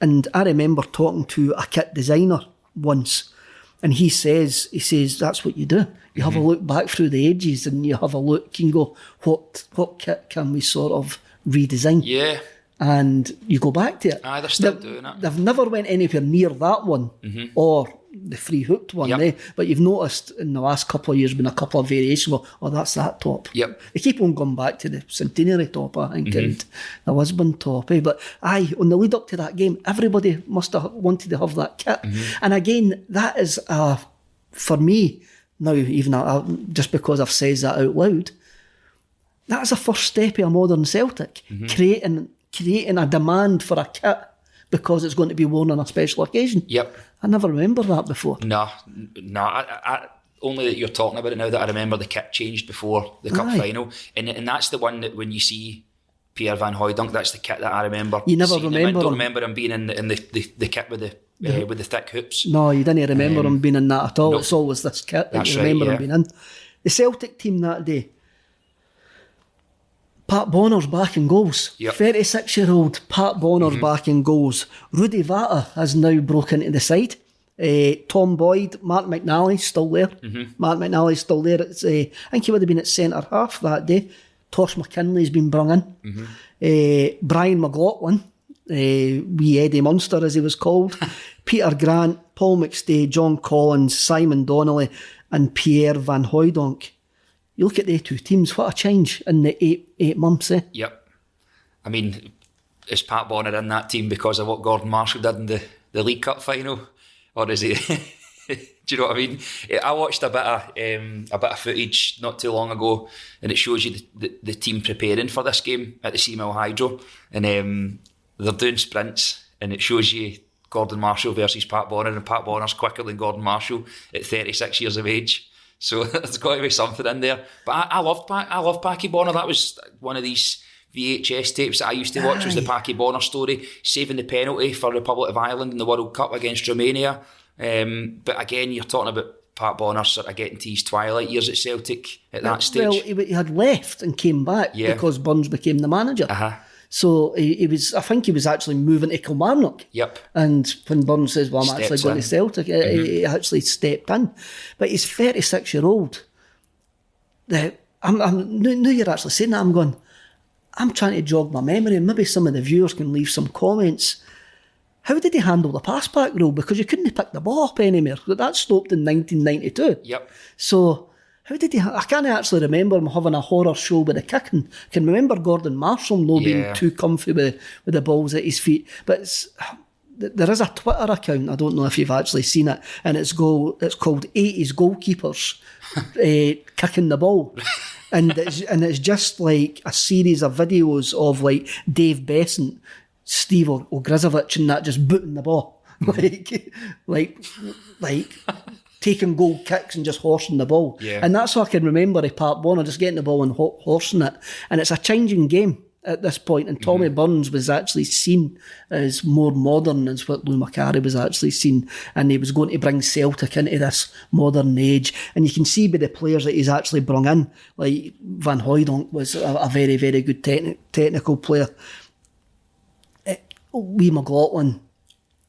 [SPEAKER 1] And I remember talking to a kit designer once, and he says, he says, that's what you do. You have a
[SPEAKER 2] Mm-hmm.
[SPEAKER 1] look back through the ages and you have a look and go, what what kit can we sort of redesign?
[SPEAKER 2] yeah,
[SPEAKER 1] And you go back to it.
[SPEAKER 2] Aye, they're still
[SPEAKER 1] They've-
[SPEAKER 2] doing it. Mm-hmm.
[SPEAKER 1] They've never went anywhere near that one or the free hooked one,
[SPEAKER 2] Yep.
[SPEAKER 1] eh? But you've noticed in the last couple of years been a couple of variations. Well, oh, that's that top.
[SPEAKER 2] Yep.
[SPEAKER 1] They keep on going back to the centenary top, I think,
[SPEAKER 2] Mm-hmm.
[SPEAKER 1] and the Lisbon top. Eh? But aye, on the lead up to that game, everybody must have wanted to have that kit.
[SPEAKER 2] Mm-hmm.
[SPEAKER 1] And again, that is uh, for me now, even uh, just because I've said that out loud, that is a first step of a modern Celtic,
[SPEAKER 2] Mm-hmm.
[SPEAKER 1] creating creating a demand for a kit because it's going to be worn on a special occasion.
[SPEAKER 2] yep.
[SPEAKER 1] I never remember that before.
[SPEAKER 2] No, no. I, I, only that you're talking about it now that I remember the kit changed before the cup
[SPEAKER 1] Aye.
[SPEAKER 2] final, and and that's the one that when you see Pierre Van Hooydonk, that's the kit that I remember.
[SPEAKER 1] You never
[SPEAKER 2] seeing him
[SPEAKER 1] remember
[SPEAKER 2] Don't
[SPEAKER 1] him.
[SPEAKER 2] remember him being in the, in the, the, the kit with the uh, with the thick hoops.
[SPEAKER 1] No, you didn't remember him being in that at all.
[SPEAKER 2] Um, no.
[SPEAKER 1] It's always this kit that
[SPEAKER 2] That's
[SPEAKER 1] you
[SPEAKER 2] right,
[SPEAKER 1] remember
[SPEAKER 2] yeah.
[SPEAKER 1] him being in. The Celtic team that day, Pat Bonner's back in goals.
[SPEAKER 2] Yep. Mm-hmm.
[SPEAKER 1] 36 year old Pat Bonner's back in goals. Rudi Vata has now broken into the side. Uh, Tom Boyd, Mark McNally still there.
[SPEAKER 2] Mm-hmm.
[SPEAKER 1] Mark McNally's still there. It's, uh, I think he would have been at centre half that day. Tosh McKinlay's been brung in.
[SPEAKER 2] Mm-hmm.
[SPEAKER 1] Uh, Brian McLaughlin, wee Eddie Munster as he was called. Peter Grant, Paul McStay, John Collins, Simon Donnelly, and Pierre Van Hooydonk. You look at the two teams, what a change in the eight eight months, eh?
[SPEAKER 2] Yep. I mean, is Pat Bonner in that team because of what Gordon Marshall did in the, the League Cup final? Or is he Do you know what I mean? I watched a bit of um, a bit of footage not too long ago, and it shows you the, the, the team preparing for this game at the Seamill Hydro, and um, they're doing sprints, and it shows you Gordon Marshall versus Pat Bonner, and Pat Bonner's quicker than Gordon Marshall at 36 years of age. So there's got to be something in there. But I, I loved Pat, I loved Packy Bonner. That was one of these VHS tapes that I used to watch. Was the Packy Bonner story, saving the penalty for Republic of Ireland in the World Cup against Romania. Um, but again, you're talking about Pat Bonner sort of getting to his twilight years at Celtic at that stage.
[SPEAKER 1] Well, he, he had left and came back
[SPEAKER 2] Yeah.
[SPEAKER 1] because Burns became the manager.
[SPEAKER 2] Uh-huh.
[SPEAKER 1] So he, he was, I think he was actually moving to Kilmarnock.
[SPEAKER 2] Yep.
[SPEAKER 1] And when Burns says, "Well, I'm
[SPEAKER 2] Steps
[SPEAKER 1] actually going
[SPEAKER 2] in.
[SPEAKER 1] to Celtic," he-
[SPEAKER 2] Mm-hmm.
[SPEAKER 1] he actually stepped in. But he's 36 year old. The I'm, I'm now now you're actually saying that. I'm going. I'm trying to jog my memory, and maybe some of the viewers can leave some comments. How did he handle the pass back rule? Because you couldn't pick the ball up anymore. That stopped in 1992.
[SPEAKER 2] Yep.
[SPEAKER 1] So how did he? I can't actually remember him having a horror show with the kicking. Can remember Gordon Marshall not being too comfy with with the balls at his feet. But it's, there is a Twitter account. I don't know if you've actually seen it, and it's go. It's called 80s goalkeepers uh, kicking the ball. And it's, and it's just like a series of videos of like Dave Beasant, Steve Ogrizovic, and that just booting the ball, like, like, like taking goal kicks and just horsing the ball.
[SPEAKER 2] Yeah.
[SPEAKER 1] And that's what I can remember of Pat Bonner, just getting the ball and ho- horsing it. And it's a changing game at this point, and Tommy Burns was actually seen as more modern as what Lou Macari was actually seen, and he was going to bring Celtic into this modern age. And you can see by the players that he's actually brought in, like Van Hooydonk was a, a very, very good techni- technical player. Eh, Lee McLaughlin,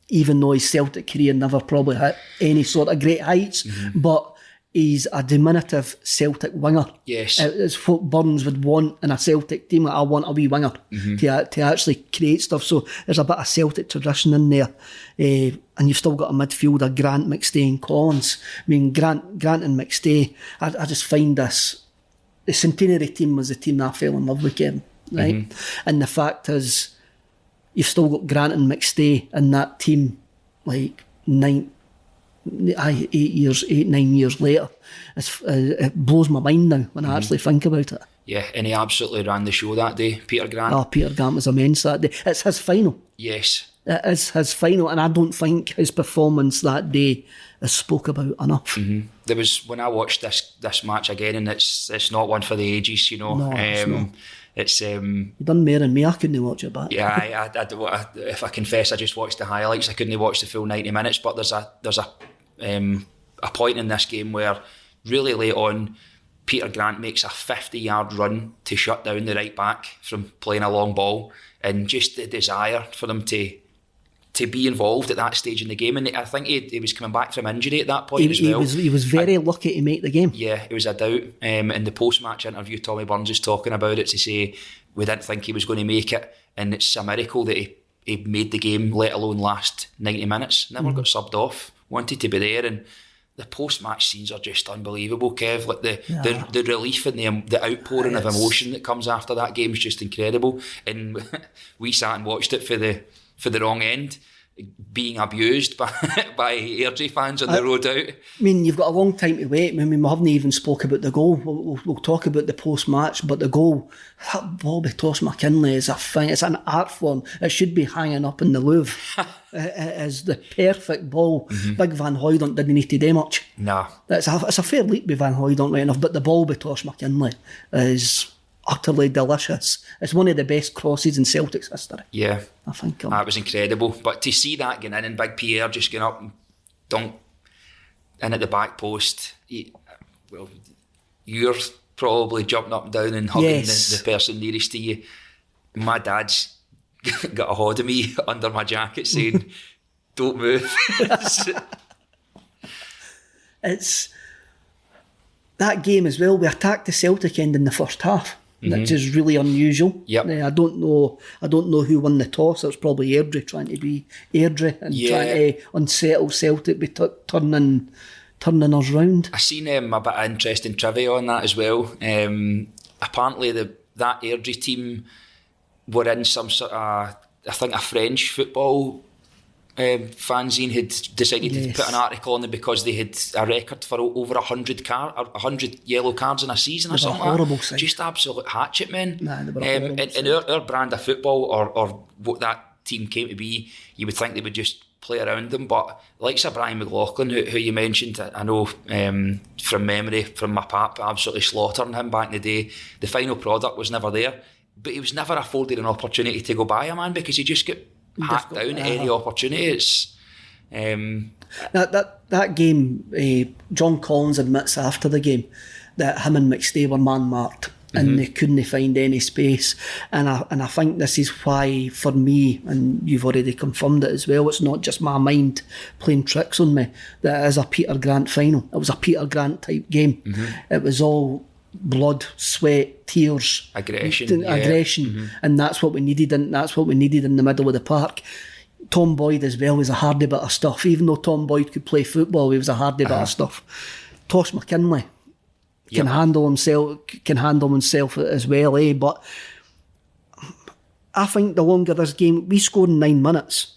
[SPEAKER 1] even though his Celtic career never probably hit any sort of great heights, mm-hmm. but he's a diminutive Celtic winger.
[SPEAKER 2] Yes.
[SPEAKER 1] It- It's what Burns would want in a Celtic team. Like, I want a wee winger mm-hmm. to, a- to actually create stuff. So there's a bit of Celtic tradition in there. Eh, and you've still got a midfielder, Grant, McStay and Collins. I mean, Grant, Grant and McStay, I, I just find this, the centenary team was the team that I fell in love with, Kevin. Right? Mm-hmm. And the fact is, you've still got Grant and McStay in that team, like nine, aye, eight years, eight nine years later. It's, uh, it blows my mind now when I actually think about it.
[SPEAKER 2] Yeah, and he absolutely ran the show that day, Peter Grant.
[SPEAKER 1] Oh, Peter Grant was immense that day. It's his final.
[SPEAKER 2] Yes.
[SPEAKER 1] It is his final, and I don't think his performance that day is spoke about enough.
[SPEAKER 2] There was when I watched this this match again, and it's it's not one for the ages, you know.
[SPEAKER 1] No, it's not.
[SPEAKER 2] um, it's um,
[SPEAKER 1] He done more than me. I couldn't watch it back.
[SPEAKER 2] yeah. I, I, I, I- if I confess, I just watched the highlights. I couldn't watch the full ninety minutes. But there's a there's a um, a point in this game where really late on, Peter Grant makes a fifty yard run to shut down the right back from playing a long ball, and just the desire for them to. To be involved at that stage in the game, and I think he, he was coming back from injury at that point
[SPEAKER 1] He,
[SPEAKER 2] as
[SPEAKER 1] he
[SPEAKER 2] well.
[SPEAKER 1] was he was very lucky to make the game.
[SPEAKER 2] Yeah, it was a doubt. Um, in the post match interview, Tommy Burns is talking about it to say we didn't think he was going to make it, and it's a miracle that he, he made the game, let alone last 90 minutes. Never got subbed off, wanted to be there, and the post match scenes are just unbelievable, Kev. Like the, the, the relief and the, the outpouring of emotion that comes after that game is just incredible. And we sat and watched it for the for the wrong end. Being abused by by Airdrie fans on the road out.
[SPEAKER 1] I mean, you've got a long time to wait. I mean, we haven't even spoke about the goal. We'll, we'll, we'll talk about the post match, but the goal, that ball by Tosh McKinlay is a thing. It's an art form. It should be hanging up in the Louvre. Uh, uh, it, is the perfect ball. Mm-hmm. Big Van Hooydonk didn't need to do much.
[SPEAKER 2] Nah,
[SPEAKER 1] It's a, it's a fair leap by Van Hooydonk, right enough, but the ball by Tosh McKinlay is utterly delicious. It's one of the best crosses in Celtic's history,
[SPEAKER 2] yeah.
[SPEAKER 1] I think. Um,
[SPEAKER 2] That was incredible. But to see that going in and Big Pierre just going up and dunk in at the back post, he, well, you're probably jumping up and down and hugging
[SPEAKER 1] Yes.
[SPEAKER 2] the, the person nearest to you. My dad's got a hold of me under my jacket saying, Don't move.
[SPEAKER 1] it's that game as well. We attacked the Celtic end in the first half. Which is really unusual.
[SPEAKER 2] Yep.
[SPEAKER 1] Uh, I don't know. I don't know who won the toss. It was probably Airdrie trying to be Airdrie and
[SPEAKER 2] Yeah.
[SPEAKER 1] trying to unsettle Celtic by t- turning turning us round.
[SPEAKER 2] I seen um, a bit of interesting trivia on that as well. Um, apparently, the that Airdrie team were in some sort of, I think, a French football um, fanzine had decided
[SPEAKER 1] Yes.
[SPEAKER 2] to put an article on them because they had a record for over a hundred car, a hundred yellow cards in a season or
[SPEAKER 1] They were
[SPEAKER 2] something. like
[SPEAKER 1] horrible side.
[SPEAKER 2] Just absolute hatchet men.
[SPEAKER 1] Nah,
[SPEAKER 2] um, and, and our, our brand of football, or, or what that team came to be, you would think they would just play around them. But like Sir Brian McLaughlin, who, who you mentioned, I I know um, from memory from my pap, absolutely slaughtering him back in the day. The final product was never there, but he was never afforded an opportunity to go buy a man because he just got
[SPEAKER 1] got-
[SPEAKER 2] down at any
[SPEAKER 1] uh-huh.
[SPEAKER 2] opportunity. It's um,
[SPEAKER 1] That that that game, uh, John Collins admits after the game that him and McStay were man marked. And they couldn't find any space, and I and I think this is why, for me, and you've already confirmed it as well. It's not just my mind playing tricks on me. That is a Peter Grant final. It was a Peter Grant type game. It was all blood, sweat, tears,
[SPEAKER 2] Aggression, yeah.
[SPEAKER 1] aggression, and that's what we needed. And that's what we needed in the middle of the park. Tom Boyd as well was a hardy bit of stuff. Even though Tom Boyd could play football, he was a hardy bit of stuff. Tosh McKinlay can
[SPEAKER 2] Yep.
[SPEAKER 1] handle himself, can handle himself as well, eh? But I think the longer this game, we scored in nine minutes.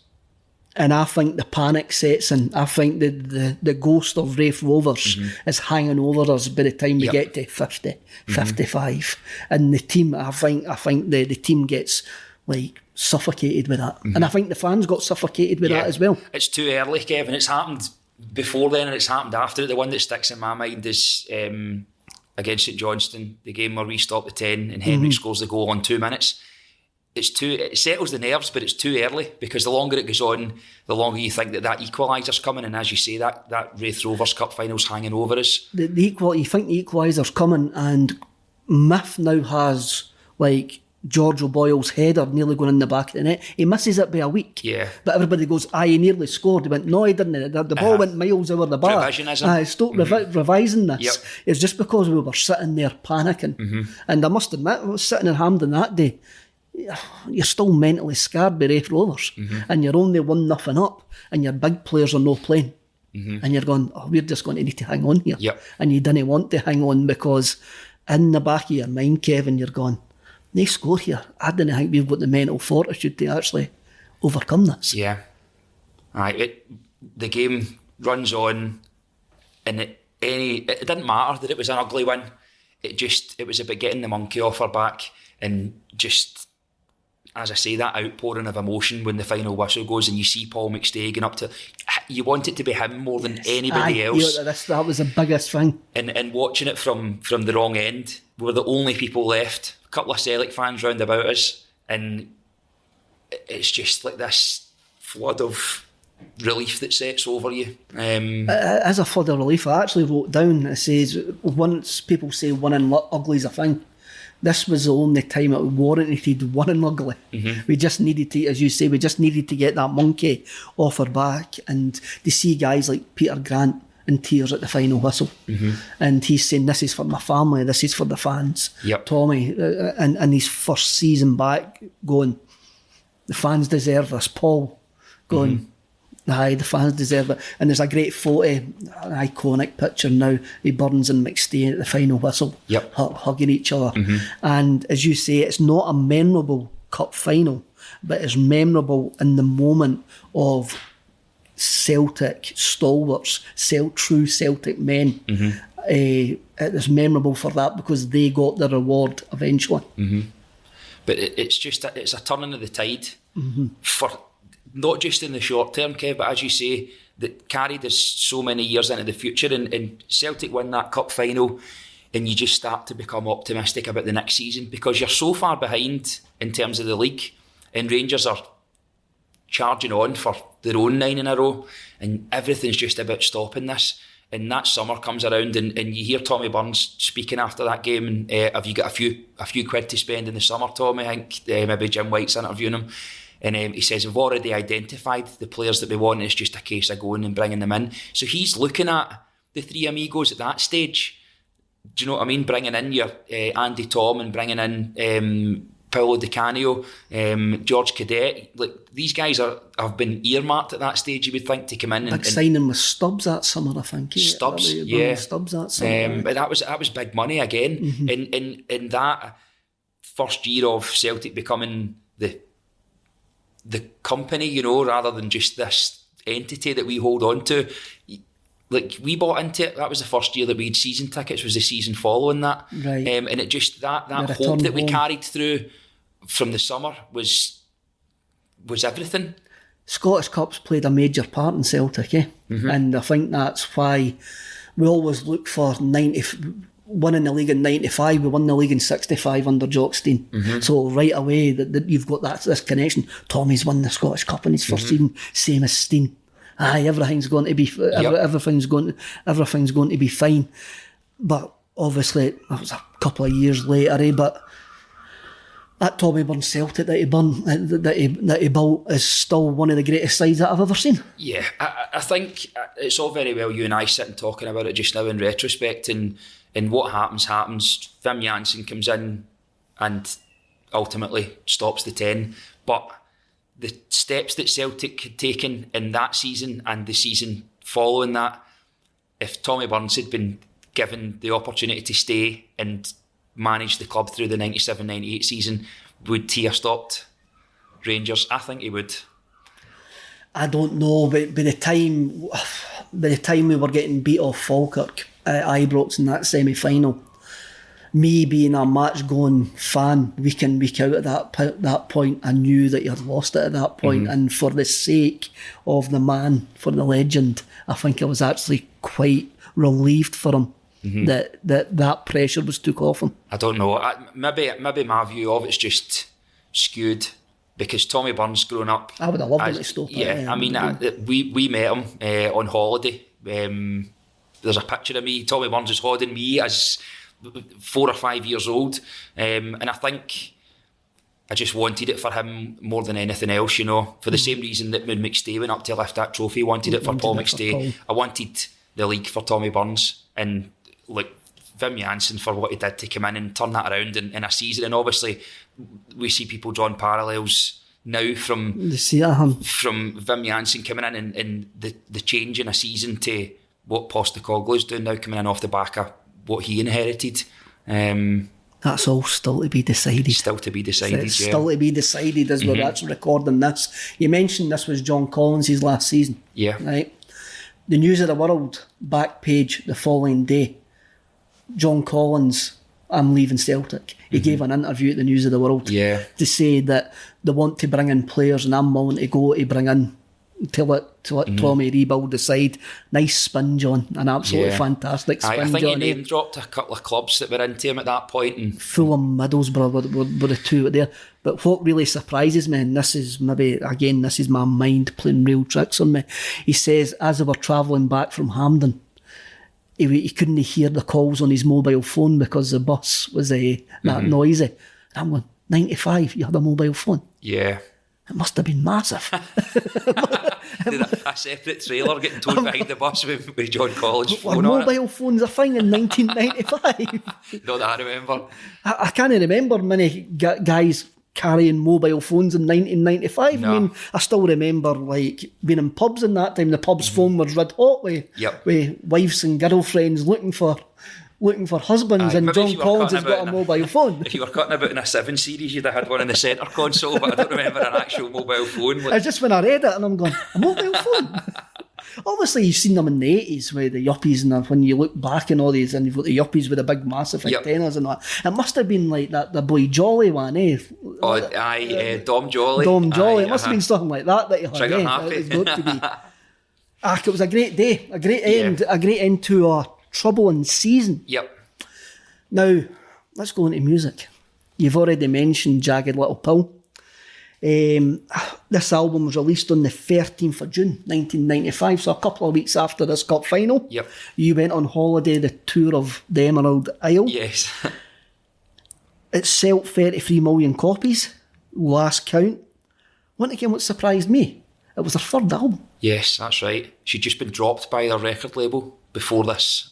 [SPEAKER 1] And I think the panic sets in. I think the, the, the ghost of Raith Rovers is hanging over us by the time we
[SPEAKER 2] Yep.
[SPEAKER 1] get to 50, 55. And the team, I think, I think the, the team gets like suffocated with that. And I think the fans got suffocated with that as well.
[SPEAKER 2] It's too early, Kevin. It's happened before then and it's happened after. The one that sticks in my mind is um, against St Johnstone, the game where we stop the 10 and Henry
[SPEAKER 1] Mm-hmm.
[SPEAKER 2] scores the goal on two minutes. It's too, it settles the nerves, but it's too early because the longer it goes on, the longer you think that that equaliser's coming. And as you say, that, that Raith Rovers Cup final's hanging over us.
[SPEAKER 1] the, the equal you think the equaliser's coming and Myth now has like George O'Boyle's header nearly going in the back of the net. He misses it by a week.
[SPEAKER 2] Yeah.
[SPEAKER 1] But everybody goes, aye, he nearly scored. He went, no, he didn't. The, the ball
[SPEAKER 2] Uh-huh.
[SPEAKER 1] went miles over the bar.
[SPEAKER 2] Revisionism.
[SPEAKER 1] Aye, stop revi- revising this.
[SPEAKER 2] Yep.
[SPEAKER 1] It's just because we were sitting there panicking. And I must admit, I was sitting in Hampden that day. You're still mentally scarred by Raith Rovers, mm-hmm. and you're only one nothing up, and your big players are no playing, mm-hmm. and you're going, oh, we're just going to need to hang on here,
[SPEAKER 2] Yep.
[SPEAKER 1] and you didn't want to hang on because in the back of your mind, Kevin, you're going, they score here. I didn't think we've got the mental fortitude to actually overcome this.
[SPEAKER 2] Yeah. Aye, it, the game runs on, and it, any it didn't matter that it was an ugly win. It just it was about getting the monkey off her back and just as I say that outpouring of emotion when the final whistle goes and you see Paul McStay going up to you want it to be him more than anybody
[SPEAKER 1] Aye,
[SPEAKER 2] else
[SPEAKER 1] that was the biggest thing.
[SPEAKER 2] and and watching it from from the wrong end, we're the only people left. A couple of Celtic fans round about us, and it's just like this flood of relief that sets over you. Um,
[SPEAKER 1] as a flood of relief, I actually wrote down it says once people say winning ugly's a thing. This was the only time it warranted winning ugly. Mm-hmm. We just needed to, as you say, we just needed to get that monkey off our back and to see guys like Peter Grant in tears at the final whistle. Mm-hmm. And he's saying, This is for my family, this is for the fans.
[SPEAKER 2] Yep.
[SPEAKER 1] Tommy, uh, uh and, and his first season back, going, The fans deserve this. Paul going, mm-hmm. Aye, the fans deserve it. And there's a great photo, an iconic picture now of Burns and McStay at the final whistle,
[SPEAKER 2] Yep.
[SPEAKER 1] hu- hugging each other. Mm-hmm. And as you say, it's not a memorable cup final, but it's memorable in the moment of Celtic stalwarts, Cel- true Celtic men. Mm-hmm. Eh, it is memorable for that because they got the reward eventually. Mm-hmm.
[SPEAKER 2] but it, it's just a, it's a turning of the tide for not just in the short term, Kev, but as you say, that carried us so many years into the future, and, and Celtic win that cup final, and you just start to become optimistic about the next season because you're so far behind in terms of the league, and Rangers are charging on for their own nine in a row, and everything's just about stopping this. And that summer comes around, and, and you hear Tommy Burns speaking after that game. And uh, have you got a few a few quid to spend in the summer, Tommy? I think uh, maybe Jim White's interviewing him, and um, he says we've already identified the players that we want. It's just a case of going and bringing them in. So he's looking at the three amigos at that stage do you know what I mean? Bringing in your uh, Andy Thom and bringing in um, Paolo Di Canio, um, George Cadete, like these guys are have been earmarked at that stage. You would think to come in and,
[SPEAKER 1] signing with Stubbs that summer, I think. eh?
[SPEAKER 2] Stubbs,
[SPEAKER 1] That
[SPEAKER 2] yeah.
[SPEAKER 1] Stubbs that summer.
[SPEAKER 2] Um, but that was that was big money again.
[SPEAKER 1] Mm-hmm.
[SPEAKER 2] In in in that first year of Celtic becoming the the company, you know, rather than just this entity that we hold on to. Like we bought into it. That was the first year that we had season tickets. Was the season following that,
[SPEAKER 1] Right.
[SPEAKER 2] Um, and it just that that hope that we
[SPEAKER 1] home.
[SPEAKER 2] carried through from the summer was was everything.
[SPEAKER 1] Scottish Cup's played a major part in Celtic, eh?
[SPEAKER 2] Mm-hmm.
[SPEAKER 1] And I think that's why we always look for 90, winning the league in 95. We won the league in 65 under Jock Stein.
[SPEAKER 2] Mm-hmm.
[SPEAKER 1] So right away, that, that you've got that this connection. Tommy's won the Scottish Cup in his 1st
[SPEAKER 2] Mm-hmm.
[SPEAKER 1] season, same as Stein. Aye, everything's going to be every, everything's going everything's going to be fine. But obviously, that was a couple of years later, eh? But that Tommy Burns Celtic that he bun, that he that he built is still one of the greatest sides that I've ever seen.
[SPEAKER 2] Yeah, I, I- I think uh, it's all very well you and I sitting talking about it just now in retrospect, and and what happens happens. Wim Jansen comes in and ultimately stops the ten, but the steps that Celtic had taken in that season and the season following that, if Tommy Burns had been given the opportunity to stay and manage the club through the 97-98 season, would he have stopped Rangers? I think he would.
[SPEAKER 1] I don't know, but by the time by the time we were getting beat off Falkirk at Ibrox in that semi final, me being a match going fan week in week out at that that point, I knew that you'd lost it at that point. Mm-hmm. and for the sake of the man, for the legend, I think I was actually quite relieved for him that that that pressure was took off him.
[SPEAKER 2] I don't know. I, maybe maybe my view of it's just skewed because Tommy Burns growing up.
[SPEAKER 1] I would have loved
[SPEAKER 2] as-
[SPEAKER 1] to stop it,
[SPEAKER 2] Yeah,
[SPEAKER 1] yeah.
[SPEAKER 2] I mean, I, we we met him uh, on holiday. Um, there's a picture of me. Tommy Burns is holding me as four or five years old, um, and I think. I just wanted it for him more than anything else, you know, for the same reason that when McStay went up to lift that trophy, wanted it for
[SPEAKER 1] Wanted
[SPEAKER 2] Paul
[SPEAKER 1] it for
[SPEAKER 2] McStay.
[SPEAKER 1] Paul.
[SPEAKER 2] I wanted the league for Tommy Burns and like Wim Jansen for what he did to come in and turn that around in, in a season. And obviously, we see people drawing parallels now from
[SPEAKER 1] You see that him.
[SPEAKER 2] from Wim Jansen coming in and, and the, the change in a season to what Postecoglou's doing now, coming in off the back of what he inherited. Um,
[SPEAKER 1] That's all still to be decided.
[SPEAKER 2] still to be decided.
[SPEAKER 1] It's
[SPEAKER 2] yeah.
[SPEAKER 1] still to be decided as we're actually recording this. You mentioned this was John Collins' last season.
[SPEAKER 2] Yeah.
[SPEAKER 1] Right. The News of the World back page the following day. John Collins, I'm leaving Celtic. He gave an interview at the News of the World
[SPEAKER 2] Mm-hmm. Yeah.
[SPEAKER 1] to say that they want to bring in players and I'm willing to go to bring in to let, to let
[SPEAKER 2] Mm-hmm.
[SPEAKER 1] Tommy rebuild the side. Nice spin, John. An absolutely
[SPEAKER 2] Yeah.
[SPEAKER 1] fantastic spin,
[SPEAKER 2] I think he
[SPEAKER 1] John. eh?
[SPEAKER 2] name dropped a couple of clubs that were into him at that point, and
[SPEAKER 1] Fulham, Middlesbrough were, were, were the two there. But what really surprises me, and this is maybe, again, this is my mind playing real tricks on me. He says, as they were travelling back from Hampden, he, he couldn't hear the calls on his mobile phone because the bus was uh, that
[SPEAKER 2] Mm-hmm.
[SPEAKER 1] noisy. And I'm going, 95, you had a mobile phone?
[SPEAKER 2] yeah.
[SPEAKER 1] It must have been massive.
[SPEAKER 2] Did a, a separate trailer getting towed behind the bus with, with John Collins
[SPEAKER 1] Were
[SPEAKER 2] phone on it.
[SPEAKER 1] mobile phones a thing in 1995?
[SPEAKER 2] Not that I remember.
[SPEAKER 1] I, I can't remember many gu- guys carrying mobile phones in 1995.
[SPEAKER 2] No.
[SPEAKER 1] I mean, I still remember like being in pubs in that time. The pub's phone was red hot with,
[SPEAKER 2] Mm-hmm. Yep.
[SPEAKER 1] with wives and girlfriends looking for looking for husbands,
[SPEAKER 2] Aye,
[SPEAKER 1] and John Collins has got a
[SPEAKER 2] a-
[SPEAKER 1] mobile phone.
[SPEAKER 2] If you were cutting about in a seven series, you'd have had one in the centre console, but I don't remember an actual mobile phone.
[SPEAKER 1] It's just when I read it and I'm going, a mobile phone. Obviously, you've seen them in the 80s with the yuppies, and when you look back in all these, and you've got the yuppies with the big, massive
[SPEAKER 2] Yep.
[SPEAKER 1] antennas and that. It must have been like that, the boy Jolly one, eh?
[SPEAKER 2] oh, aye, uh, Dom Jolly.
[SPEAKER 1] Dom Jolly.
[SPEAKER 2] Aye,
[SPEAKER 1] it must have
[SPEAKER 2] uh-huh.
[SPEAKER 1] been something like that that you had.
[SPEAKER 2] Trigger
[SPEAKER 1] eh?
[SPEAKER 2] happy.
[SPEAKER 1] It was to be. Ah, it was a great day, a great end, a great end to a troubling season.
[SPEAKER 2] Yep.
[SPEAKER 1] Now, let's go into music. You've already mentioned Jagged Little Pill. Um, this album was released on the 13th of June 1995, so a couple of weeks after this cup final.
[SPEAKER 2] Yep.
[SPEAKER 1] You went on holiday, the tour of the Emerald Isle.
[SPEAKER 2] Yes.
[SPEAKER 1] It sold 33 million copies, last count. Once again, what surprised me, it was her third album.
[SPEAKER 2] yes, that's right. She'd just been dropped by their record label before this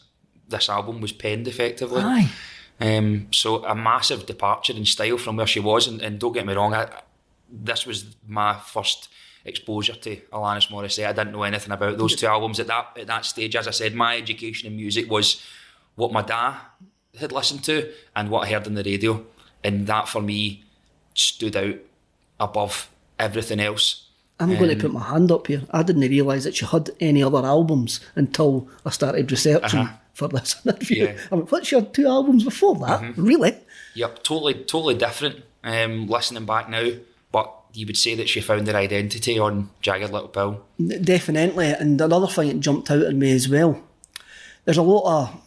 [SPEAKER 2] this album was penned effectively.
[SPEAKER 1] Aye.
[SPEAKER 2] Um, so a massive departure in style from where she was, and, and don't get me wrong, I, this was my first exposure to Alanis Morissette. I didn't know anything about those two albums at that at that stage. As I said, my education in music was what my dad had listened to and what I heard on the radio, and that for me stood out above everything else.
[SPEAKER 1] I'm going to put my hand up here. I didn't realise that she had any other albums until I started researching
[SPEAKER 2] Uh-huh.
[SPEAKER 1] for this interview.
[SPEAKER 2] Yeah.
[SPEAKER 1] I went, what's your two albums before that? Really?
[SPEAKER 2] Yep, totally, totally different. Um, listening back now, you would say that she found her identity on Jagged Little Pill.
[SPEAKER 1] Definitely. And another thing that jumped out at me as well, there's a lot of.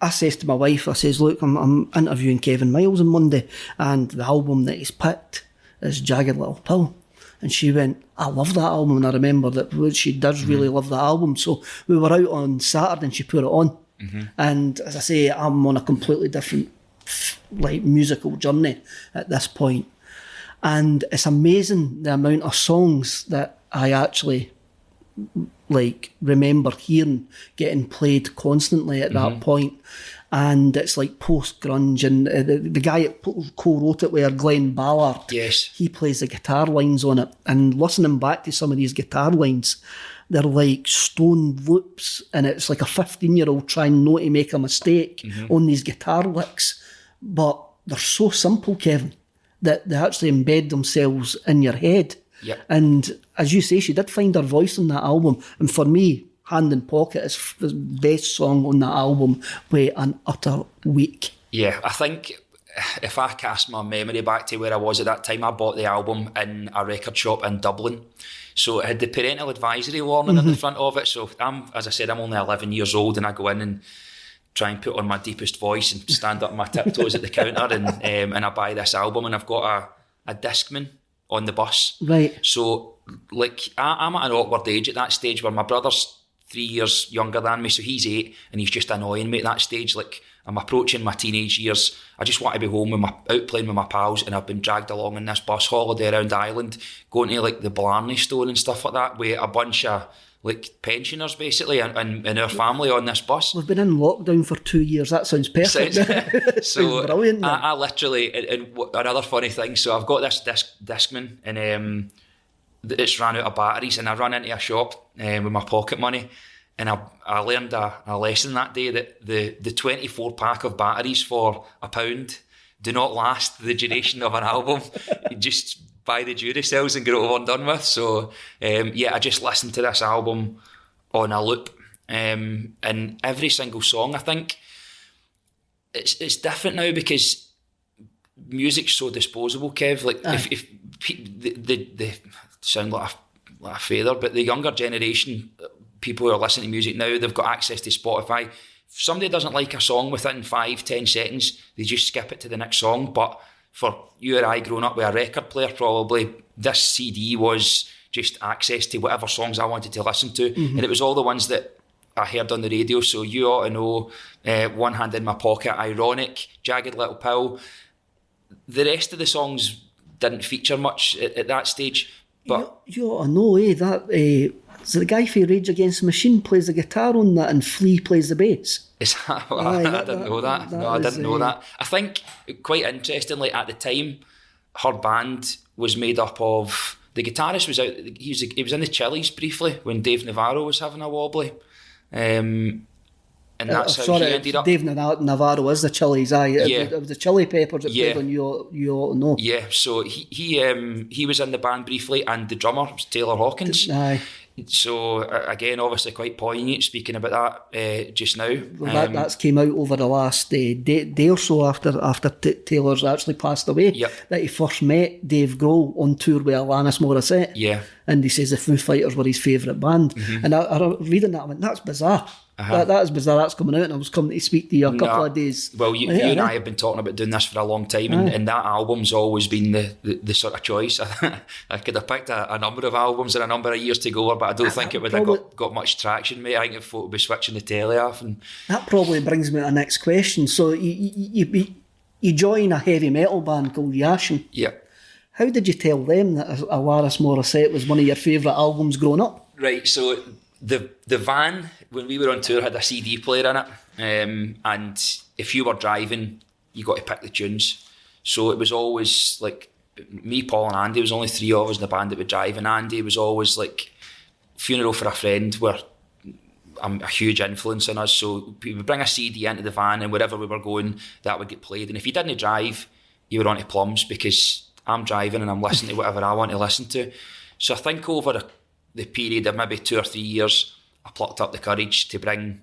[SPEAKER 1] I says to my wife, I says, look, I'm, I'm interviewing Kevin Miles on Monday, and the album that he's picked is Jagged Little Pill. And she went, I love that album. And I remember that she does mm-hmm. really love that album. So we were out on Saturday and she put it on. Mm-hmm. And as I say, I'm on a completely different like musical journey at this point. And it's amazing the amount of songs that I actually like remember hearing getting played constantly at that point. And it's like post grunge, and uh, the, the guy that co wrote it with Glen Ballard,
[SPEAKER 2] Yes.
[SPEAKER 1] he plays the guitar lines on it. And listening back to some of these guitar lines, they're like stone loops, and it's like a 15 year old trying not to make a mistake on these guitar licks. But they're so simple, Kevin, that they actually embed themselves in your head.
[SPEAKER 2] Yep.
[SPEAKER 1] And as you say, she did find her voice on that album. And for me, Hand in Pocket is the best song on that album with an utter week.
[SPEAKER 2] Yeah, I think if I cast my memory back to where I was at that time, I bought the album in a record shop in Dublin. So it had the parental advisory warning on the mm-hmm. front of it. So I'm, as I said, I'm only 11 years old, and I go in and try and put on my deepest voice and stand up on my tiptoes at the counter, and um, and I buy this album, and I've got a a discman on the bus.
[SPEAKER 1] Right.
[SPEAKER 2] So, like, I, I'm at an awkward age at that stage where my brother's three years younger than me, so he's eight, and he's just annoying me at that stage. Like, I'm approaching my teenage years. I just want to be home with my out playing with my pals, and I've been dragged along in this bus holiday around Ireland, going to like the Blarney store and stuff like that, with a bunch of like pensioners basically and, and, our family on this bus.
[SPEAKER 1] We've been in lockdown for two years. That sounds perfect.
[SPEAKER 2] Sounds- so
[SPEAKER 1] brilliant,
[SPEAKER 2] I. I literally and, and another funny thing. So I've got this disc discman and um, it's ran out of batteries, and I run into a shop um, with my pocket money, and I I learned a, a lesson that day that the the twenty four pack of batteries for a pound do not last the duration of an album. Just buy the cells and get it over and done with. So um, yeah, I just listened to this album on a loop, um, and every single song I think it's it's different now because music's so disposable, Kev. Like if, if pe- the, the the sound like a, like a feather, but the younger generation, people who are listening to music now, they've got access to Spotify. If somebody doesn't like a song within five, ten seconds, they just skip it to the next song. But for you or I growing up with a record player, probably this CD was just access to whatever songs I wanted to listen to, and it was all the ones that I heard on the radio. So you ought to know, uh, one hand in my pocket, ironic, jagged little pill. The rest of the songs didn't feature much at, at that stage, but
[SPEAKER 1] you, you ought to know, eh? That uh, so the guy for Rage Against the Machine plays the guitar on that, and Flea plays the bass.
[SPEAKER 2] Is that,
[SPEAKER 1] Aye,
[SPEAKER 2] I
[SPEAKER 1] that-
[SPEAKER 2] didn't know that.
[SPEAKER 1] that
[SPEAKER 2] no, I didn't know
[SPEAKER 1] uh,
[SPEAKER 2] that. I think quite interestingly at the time, her band was made up of the guitarist was out. He was he was in the Chili's briefly when Dave Navarro was having a wobbly, um, and that's
[SPEAKER 1] Oh,
[SPEAKER 2] how
[SPEAKER 1] sorry,
[SPEAKER 2] he ended up.
[SPEAKER 1] Dave Nav- Navarro is the Chili's. It-
[SPEAKER 2] Yeah.
[SPEAKER 1] it, was the Chili Peppers that
[SPEAKER 2] Yeah.
[SPEAKER 1] played on you. You ought know.
[SPEAKER 2] Yeah, so he he um, he was in the band briefly, and the drummer was Taylor Hawkins.
[SPEAKER 1] Aye,
[SPEAKER 2] So uh, again, obviously quite poignant speaking about that uh, just now.
[SPEAKER 1] well, that
[SPEAKER 2] Um,
[SPEAKER 1] that's came out over the last uh, day, day or so after after t- Taylor's actually passed away.
[SPEAKER 2] Yep.
[SPEAKER 1] That he first met Dave Grohl on tour with Alanis Morissette.
[SPEAKER 2] yeah,
[SPEAKER 1] and he says the Foo Fighters were his favourite band.
[SPEAKER 2] Mm-hmm.
[SPEAKER 1] And I, I reading that, I went, that's bizarre.
[SPEAKER 2] Uh-huh.
[SPEAKER 1] That, that is bizarre. That's coming out, and I was coming to speak to you a couple
[SPEAKER 2] No.
[SPEAKER 1] of days.
[SPEAKER 2] Well, you, you and? I have been talking about doing this for a long time, and, and that album's always been the, the, the sort of choice. I could have picked a, a number of albums in a number of years to go over, but I don't think it would have got, got much traction, mate. I think folk would be switching the telly off, and
[SPEAKER 1] That probably brings me to the next question. So you you, you, you join a heavy metal band called Yashin.
[SPEAKER 2] yeah.
[SPEAKER 1] How did you tell them that Alanis Morissette was one of your favourite albums growing up?
[SPEAKER 2] Right, so the the van when we were on tour had a CD player in it, um, and if you were driving, you got to pick the tunes. So it was always like me, Paul, and Andy. It was only three of us in the band that would drive, and Andy was always like funeral for a friend, where I'm a huge influence on us. So we would bring a CD into the van, and wherever we were going, that would get played. And if you didn't drive, you were on to plums because I'm driving and I'm listening to whatever I want to listen to. So I think over the period of maybe two or three years, I plucked up the courage to bring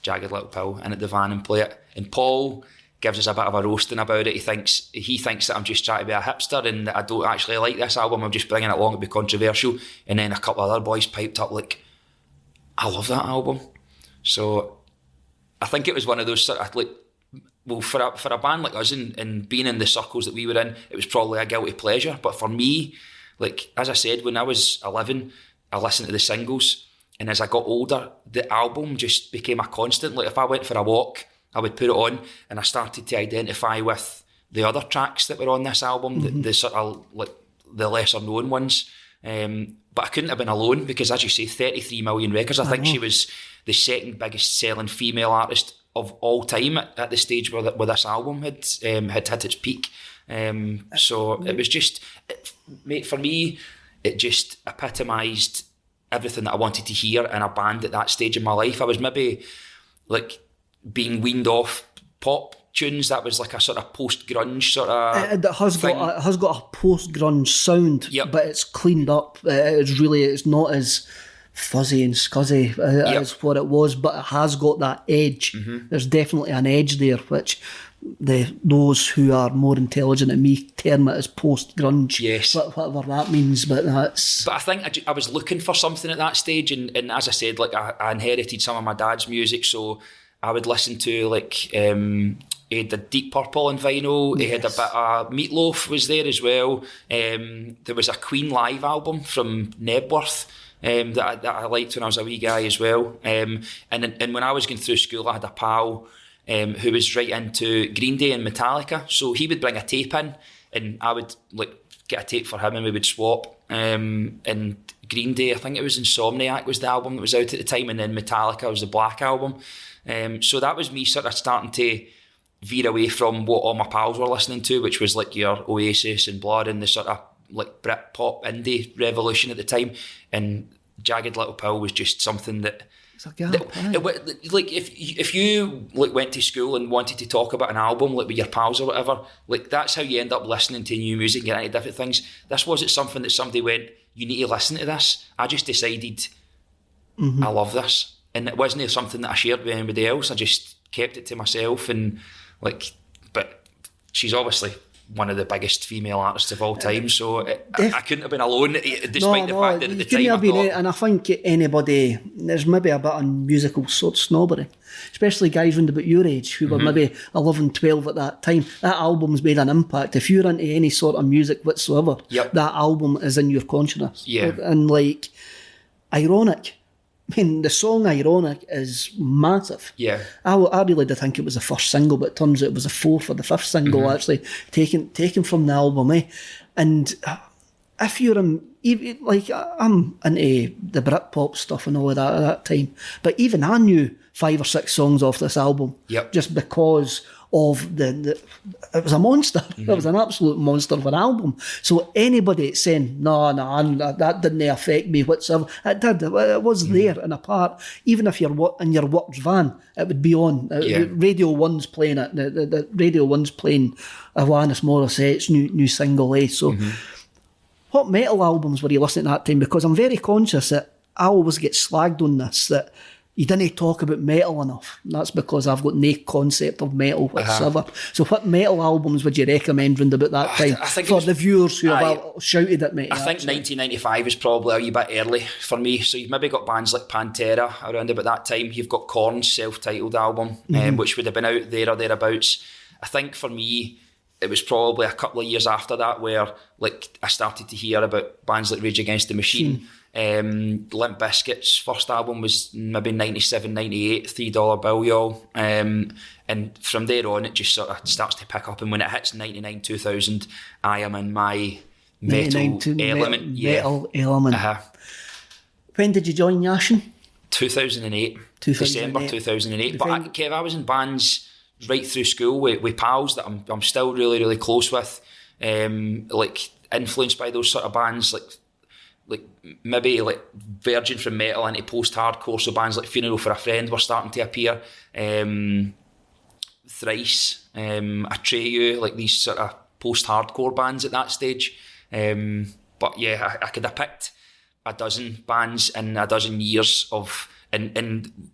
[SPEAKER 2] Jagged Little Pill in at the van and play it. And Paul gives us a bit of a roasting about it. He thinks he thinks that I'm just trying to be a hipster and that I don't actually like this album. I'm just bringing it along to be controversial. And then a couple of other boys piped up like, "I love that album." So I think it was one of those sort of like, well, for a for a band like us and, and being in the circles that we were in, it was probably a guilty pleasure. But for me, like as I said, when I was 11, I listened to the singles. And as I got older, the album just became a constant. Like if I went for a walk, I would put it on and I started to identify with the other tracks that were on this album, mm-hmm. the, the, sort of like the lesser known ones. Um, but I couldn't have been alone because, as you say, 33 million records. I, I think know. she was the second biggest selling female artist of all time at, at the stage where, the, where this album had um, had hit its peak. Um, so it was just, it, mate, for me, it just epitomised everything that I wanted to hear in a band at that stage in my life. I was maybe like being weaned off pop tunes. That was like a sort of post grunge sort of.
[SPEAKER 1] It, it has thing. got a, it has got a post grunge sound, yep. but it's cleaned up. It's really it's not as fuzzy and scuzzy uh, yep. as what it was, but it has got that edge. Mm-hmm. There's definitely an edge there, which the those who are more intelligent than me term it as post grunge.
[SPEAKER 2] Yes,
[SPEAKER 1] whatever that means. But that's.
[SPEAKER 2] But I think I, I, was looking for something at that stage, and, and as I said, like I, I, inherited some of my dad's music, so I would listen to like. Um, he had the Deep Purple and vinyl. Yes. He had a bit of Meatloaf was there as well. Um, there was a Queen live album from Knebworth. Um, that, I, that I liked when I was a wee guy as well. Um, and and when I was going through school, I had a pal um, who was right into Green Day and Metallica. So he would bring a tape in, and I would like get a tape for him, and we would swap. Um, and Green Day, I think it was Insomniac was the album that was out at the time, and then Metallica was the Black album. Um, so that was me sort of starting to veer away from what all my pals were listening to, which was like your Oasis and Blur and the sort of like Brit pop indie revolution at the time. And Jagged Little Pill was just something that
[SPEAKER 1] it's a gap.
[SPEAKER 2] It, like if if you like went to school and wanted to talk about an album like with your pals or whatever, like that's how you end up listening to new music and getting into different things. This wasn't something that somebody went, you need to listen to this. I just decided mm-hmm. I love this, and it wasn't something that I shared with anybody else. I just kept it to myself and like, but she's obviously one of the biggest female artists of all time. So it, I, I, couldn't have been alone, eh, despite no, the fact that at the time have been,
[SPEAKER 1] thought, and I think anybody there's maybe a bit of musical sort of snobbery, especially guys around about your age who were mm-hmm. maybe 11, 12 at that time. That album's made an impact. If you're into any sort of music whatsoever,
[SPEAKER 2] yep.
[SPEAKER 1] that album is in your consciousness.
[SPEAKER 2] Yeah,
[SPEAKER 1] and like ironic I mean, the song Ironic is massive.
[SPEAKER 2] Yeah.
[SPEAKER 1] I, I really did think it was the first single, but it turns out it was a fourth or the fifth single mm-hmm. actually taken taken from the album. Eh? And uh, if you're in, like, I'm into the Britpop stuff and all of that at that time, but even I knew five or six songs off this album.
[SPEAKER 2] Yep.
[SPEAKER 1] Just because of the, the it was a monster. Mm-hmm. It was an absolute monster of an album. So anybody saying, no, no, no, that didn't affect me whatsoever, it did. It was mm-hmm. there in a part. Even if you're in your work's van, it would be on. Uh, yeah. Radio One's playing it. The, the, the Radio One's playing Alanis Morissette's new, new single, eh? So mm-hmm. what metal albums were you listening to at that time? Because I'm very conscious that I always get slagged on this, that you didn't talk about metal enough. That's because I've got no concept of metal uh-huh. whatsoever. Uh-huh. So, what metal albums would you recommend round about that time I, I for the viewers who I, have shouted at me?
[SPEAKER 2] I think 1995 is probably a bit early for me. So, you've maybe got bands like Pantera around about that time. You've got Korn's self titled album, um, mm-hmm. um, which would have been out there or thereabouts. I think for me, it was probably a couple of years after that where like I started to hear about bands like Rage Against the Machine. Mm um, Limp Bizkit's first album was maybe 97, 98, $3 bill, y'all. Um, and from there on, it just sort of starts to pick up. And when it hits 99, 2000, I am in my metal element.
[SPEAKER 1] Metal, yeah. element. Uh-huh. When did you join Yashin?
[SPEAKER 2] 2008,
[SPEAKER 1] 2008.
[SPEAKER 2] December 2008. But I, Kev, I was in bands right through school with, with pals that I'm, I'm still really, really close with. Um, like influenced by those sort of bands, like like maybe like verging from metal into post-hardcore. So bands like Funeral for a Friend were starting to appear. Um, Thrice, um, Atreyu, like these sort of post-hardcore bands at that stage. Um, but yeah, I, I could have picked a dozen bands in a dozen years of and and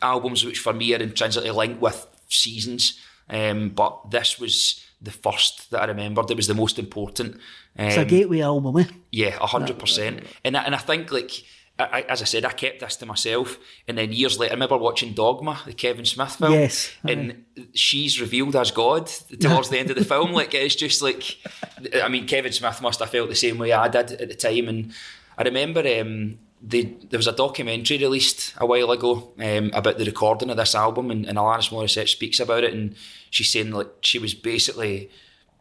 [SPEAKER 2] albums which for me are intrinsically linked with seasons. Um, but this was the first that I remembered. It was the most important. Um,
[SPEAKER 1] It's a gateway album, eh?
[SPEAKER 2] yeah, a hundred percent. And I, and I think like. I, as I said, I kept this to myself, and then years later, I remember watching Dogma, the Kevin Smith film,
[SPEAKER 1] Yes,
[SPEAKER 2] and she's revealed as God towards the end of the film. Like it's just like, I mean, Kevin Smith must have felt the same way I did at the time, and I remember um, they, there was a documentary released a while ago um, about the recording of this album, and, and Alanis Morissette speaks about it, and she's saying like she was basically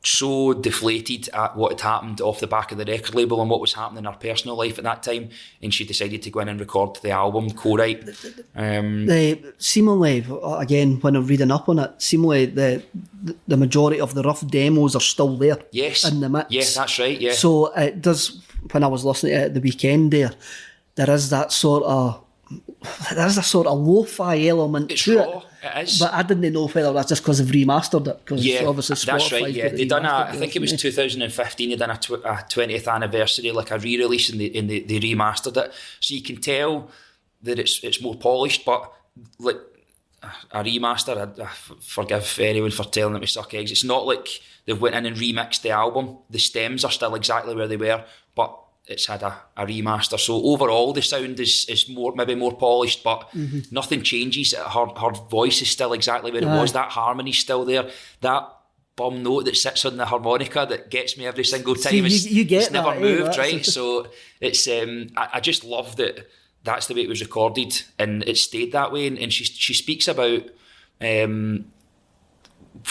[SPEAKER 2] so deflated at what had happened off the back of the record label and what was happening in her personal life at that time, and she decided to go in and record the album, co-write. Um,
[SPEAKER 1] The seemingly again when I'm reading up on it, seemingly the the majority of the rough demos are still there.
[SPEAKER 2] yes,
[SPEAKER 1] in the mix.
[SPEAKER 2] Yeah, that's right. Yeah,
[SPEAKER 1] So it does. When I was listening to it at the weekend, there, there is that sort of there is a sort of lo-fi element
[SPEAKER 2] it's
[SPEAKER 1] to
[SPEAKER 2] raw.
[SPEAKER 1] it.
[SPEAKER 2] It is.
[SPEAKER 1] But I didn't know whether that's just because they've remastered it. Because
[SPEAKER 2] Yeah,
[SPEAKER 1] obviously
[SPEAKER 2] that's right. Yeah, they done a. I think it was 2015. They done a, tw- a 20th anniversary, like a re-release, and they and they, they remastered it, so you can tell that it's it's more polished. But like a remaster, I, I forgive anyone for telling them to suck eggs. It's not like they've went in and remixed the album. The stems are still exactly where they were, but it's had a, a remaster. So overall, the sound is, is more maybe more polished, but nothing changes. Her her voice is still exactly where it was. That harmony's still there. That bum note that sits on the harmonica that gets me every single time.
[SPEAKER 1] See, you-
[SPEAKER 2] it's,
[SPEAKER 1] you get
[SPEAKER 2] it's never
[SPEAKER 1] that, eh?
[SPEAKER 2] moved, right? So it's um, I, I just love that that's the way it was recorded and it stayed that way. And, and she she speaks about um,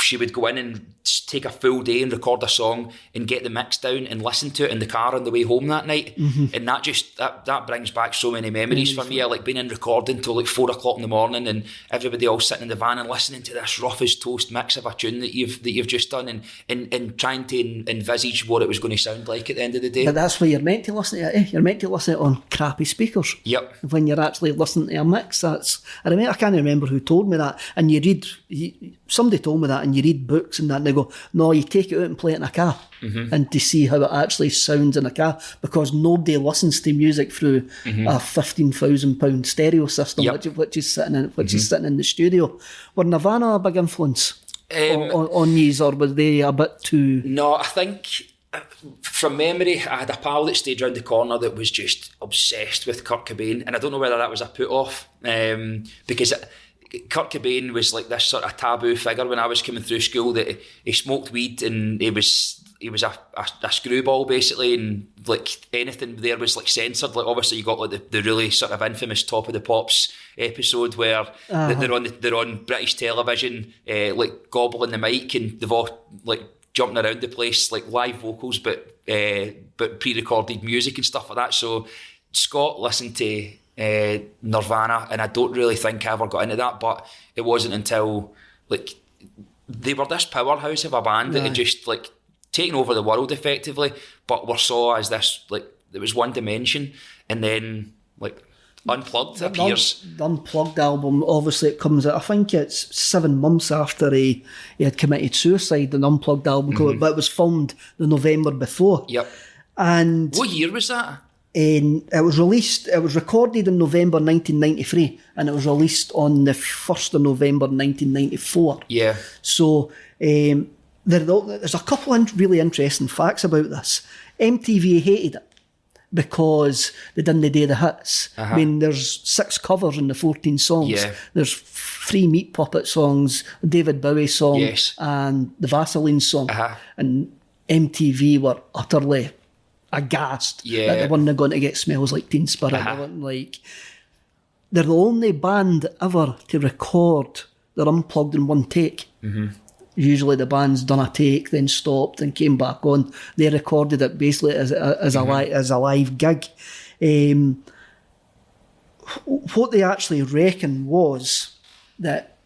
[SPEAKER 2] she would go in and take a full day and record a song and get the mix down and listen to it in the car on the way home that night.
[SPEAKER 1] Mm-hmm.
[SPEAKER 2] And that just that, that brings back so many memories for me. I like being in recording till like four o'clock in the morning and everybody all sitting in the van and listening to this rough as toast mix of a tune that you've that you've just done and and, and trying to en- envisage what it was going to sound like at the end of the day.
[SPEAKER 1] But that's where you're meant to listen to it. Eh? You're meant to listen to it on crappy speakers.
[SPEAKER 2] Yep.
[SPEAKER 1] When you're actually listening to a mix, that's I remember. I can't remember who told me that. And you read, you, somebody told me that, and you read books and that, and they go, "No, you take it out and play it in a car, and to see how it actually sounds in a car, because nobody listens to music through a fifteen thousand pound stereo system,
[SPEAKER 2] Yep.
[SPEAKER 1] which, which is sitting in which is sitting in the studio. Were Nirvana a big influence
[SPEAKER 2] Um,
[SPEAKER 1] on, on, yous, or was they a bit too?
[SPEAKER 2] No, I think uh, from memory, I had a pal that stayed round the corner that was just obsessed with Kurt Cobain, and I don't know whether that was a put off um, because it, Kurt Cobain was like this sort of taboo figure when I was coming through school. That he, he smoked weed and he was he was a, a, a screwball basically, and like anything there was like censored. Like obviously you got like the, the really sort of infamous Top of the Pops episode where th- they're on the, they're on British television, uh, like gobbling the mic, and they've all like jumping around the place like live vocals, but uh, but pre-recorded music and stuff like that. So Scott listened to uh, Nirvana, and I don't really think I ever got into that. But it wasn't until like they were this powerhouse of a band that had just like taken over the world effectively, but were saw as this like there was one dimension, and then like unplugged
[SPEAKER 1] The
[SPEAKER 2] appears.
[SPEAKER 1] Un- the Unplugged album, obviously, it comes out. I think it's seven months after he, he had committed suicide. The Unplugged album, out, but it was filmed the November before,
[SPEAKER 2] Yep.
[SPEAKER 1] and
[SPEAKER 2] What year was that?
[SPEAKER 1] In, it was released. It was recorded in November 1993, and it was released on the first of November 1994.
[SPEAKER 2] Yeah.
[SPEAKER 1] So um, there, there's a couple of really interesting facts about this. MTV hated it because they didn't do the hits. I mean, there's six covers in the 14 songs.
[SPEAKER 2] Yeah.
[SPEAKER 1] There's three Meat Puppet songs, David Bowie song,
[SPEAKER 2] Yes.
[SPEAKER 1] and the Vaseline song.
[SPEAKER 2] Uh-huh.
[SPEAKER 1] And MTV were utterly aghast
[SPEAKER 2] Yeah.
[SPEAKER 1] that they weren't going to get Smells Like Teen Spirit.
[SPEAKER 2] Uh-huh.
[SPEAKER 1] They weren't like... They're the only band ever to record they're unplugged in one take.
[SPEAKER 2] Mm-hmm.
[SPEAKER 1] Usually the band's done a take, then stopped, and came back on. They recorded it basically as a, as
[SPEAKER 2] Mm-hmm.
[SPEAKER 1] li- as a live gig. Um, what they actually reckon was that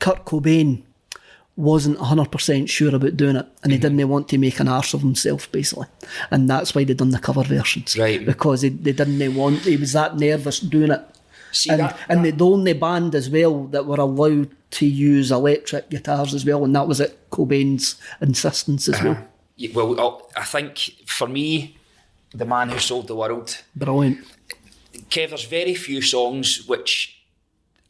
[SPEAKER 1] Kurt Cobain wasn't 100% sure about doing it and he mm-hmm. didn't want to make an arse of himself basically. And that's why they done the cover versions.
[SPEAKER 2] Right.
[SPEAKER 1] because they, they didn't want he was that nervous doing it.
[SPEAKER 2] See,
[SPEAKER 1] and,
[SPEAKER 2] that-
[SPEAKER 1] and the only band as well that were allowed to use electric guitars as well and that was at Cobain's insistence as uh-huh. well.
[SPEAKER 2] Yeah, well, I'll- I think for me, the man who sold the world,
[SPEAKER 1] brilliant.
[SPEAKER 2] Kev, there's very few songs which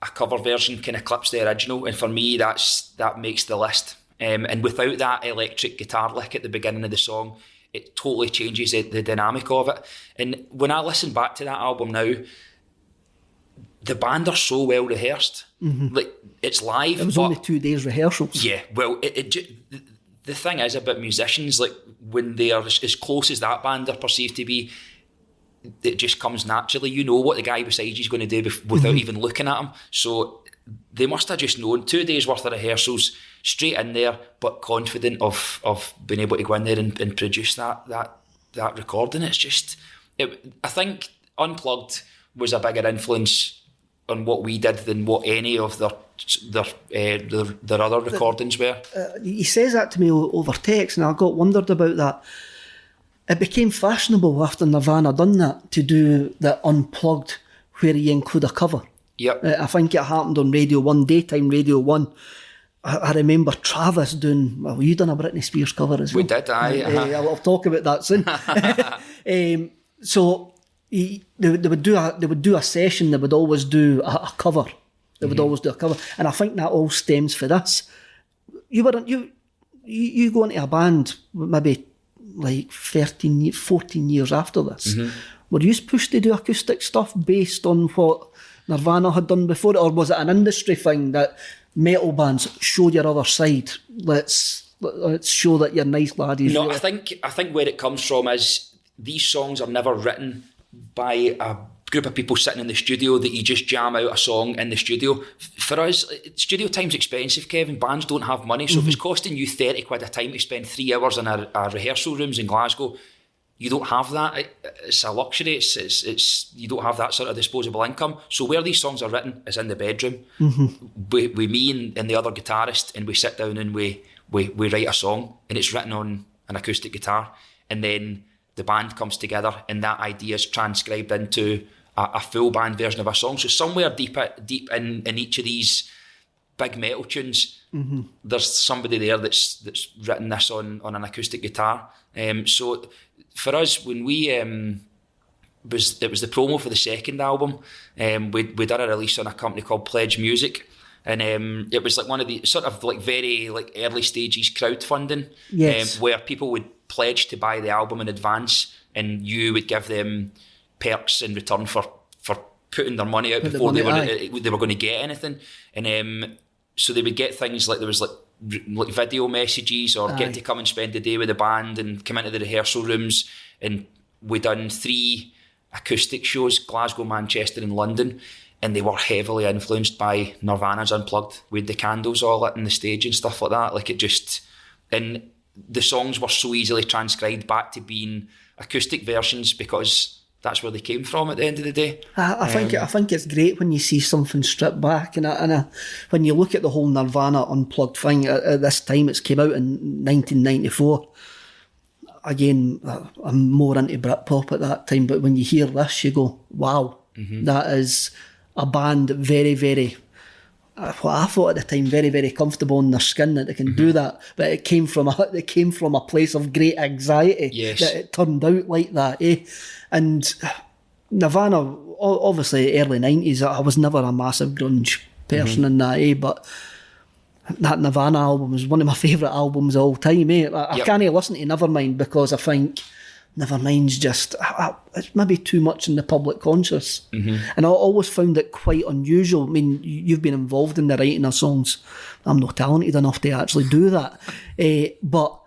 [SPEAKER 2] a cover version can eclipse the original, and for me, that's that makes the list. Um, and without that electric guitar lick at the beginning of the song, it totally changes the, the dynamic of it. And when I listen back to that album now, the band are so well rehearsed. Like it's live.
[SPEAKER 1] it was
[SPEAKER 2] but-
[SPEAKER 1] only two days rehearsals
[SPEAKER 2] yeah, well, it, it the- thing is about musicians, like when they are as, as close as that band are perceived to be, it just comes naturally. You know what the guy beside you is going to do bef- without even looking at him. So they must have just known two days worth of rehearsals straight in there, but confident of of being able to go in there and, and produce that that that recording. It's just, it, I think unplugged was a bigger influence on what we did than what any of their their uh, their, their other recordings were.
[SPEAKER 1] he says that to me over text, and I got wondered about that. It became fashionable after Nirvana done that to do the unplugged, where you include a cover.
[SPEAKER 2] Yep.
[SPEAKER 1] Uh, I think it happened on Radio One, daytime Radio One. I, I remember Travis doing. Well, you done a Britney Spears cover as well.
[SPEAKER 2] We did,
[SPEAKER 1] Uh,
[SPEAKER 2] uh-huh.
[SPEAKER 1] I'll talk about that soon. um, so he, they, they would do a they would do a session. They would always do a, a cover. They
[SPEAKER 2] Mm-hmm.
[SPEAKER 1] would always do a cover, and I think that all stems for this. You were you you, you go into a band maybe like 13, 14 years after this.
[SPEAKER 2] Mm-hmm.
[SPEAKER 1] Were you pushed to do acoustic stuff based on what Nirvana had done before, or was it an industry thing that metal bands show your other side? Let's let's show that you're nice laddies.
[SPEAKER 2] No,
[SPEAKER 1] really.
[SPEAKER 2] I think I think where it comes from is these songs are never written by a group of people sitting in the studio that you just jam out a song in the studio. For us, uh, studio time's expensive, Kevin. Bands don't have money, so if it's mm-hmm. costing you thirty quid a time to spend three hours in our, a rehearsal rooms in Glasgow, you don't have that. It- It's a luxury. It's, it's it's you don't have that sort of disposable income. So where these songs are written is in the bedroom mm-hmm. We with me and, and the other guitarist, and we sit down and we, we we write a song, and it's written on an acoustic guitar, and then the band comes together, and that idea is transcribed into a, a full band version of a song. So somewhere deep deep in in each of these big metal tunes, there's somebody there that's that's written this on on an acoustic guitar. Um, so for us, when we um, was it was the promo for the second album, um, we we did a release on a company called Pledge Music. And um, it was like one of the sort of like very like early stages crowdfunding,
[SPEAKER 1] Yes.
[SPEAKER 2] um, where people would pledge to buy the album in advance, and you would give them perks in return for for putting their money out
[SPEAKER 1] the
[SPEAKER 2] before they were
[SPEAKER 1] money,
[SPEAKER 2] they were going to get anything. And um, so they would get things like there was like like video messages or
[SPEAKER 1] Aye.
[SPEAKER 2] get to come and spend the day with the band and come into the rehearsal rooms. And we done three acoustic shows: Glasgow, Manchester, and London. And they were heavily influenced by Nirvana's Unplugged with the candles all lit in the stage and stuff like that. Like it just and the songs were so easily transcribed back to being acoustic versions because that's where they came from at the end of the day.
[SPEAKER 1] I, I think I um, think it's great when you see something stripped back, and, I, and I, when you look at the whole Nirvana unplugged thing at, at this time, it's came out in 1994. Again, I'm more into Britpop at that time, but when you hear this, you go, "Wow, mm-hmm. that is a band very, very." What I thought at the time, very, very comfortable in their skin that they can do that, but it came from a it came from a place of great anxiety
[SPEAKER 2] Yes.
[SPEAKER 1] that it turned out like that, eh? And Nirvana, obviously, early nineties. I was never a massive grunge person in that, eh? But that Nirvana album is one of my favourite albums of all time, eh? I, I can't even listen to Nevermind because I think Nevermind's just I, I, it's maybe too much in the public conscious, and I always found it quite unusual. I mean, you- you've been involved in the writing of songs. I'm not talented enough to actually do that, eh, but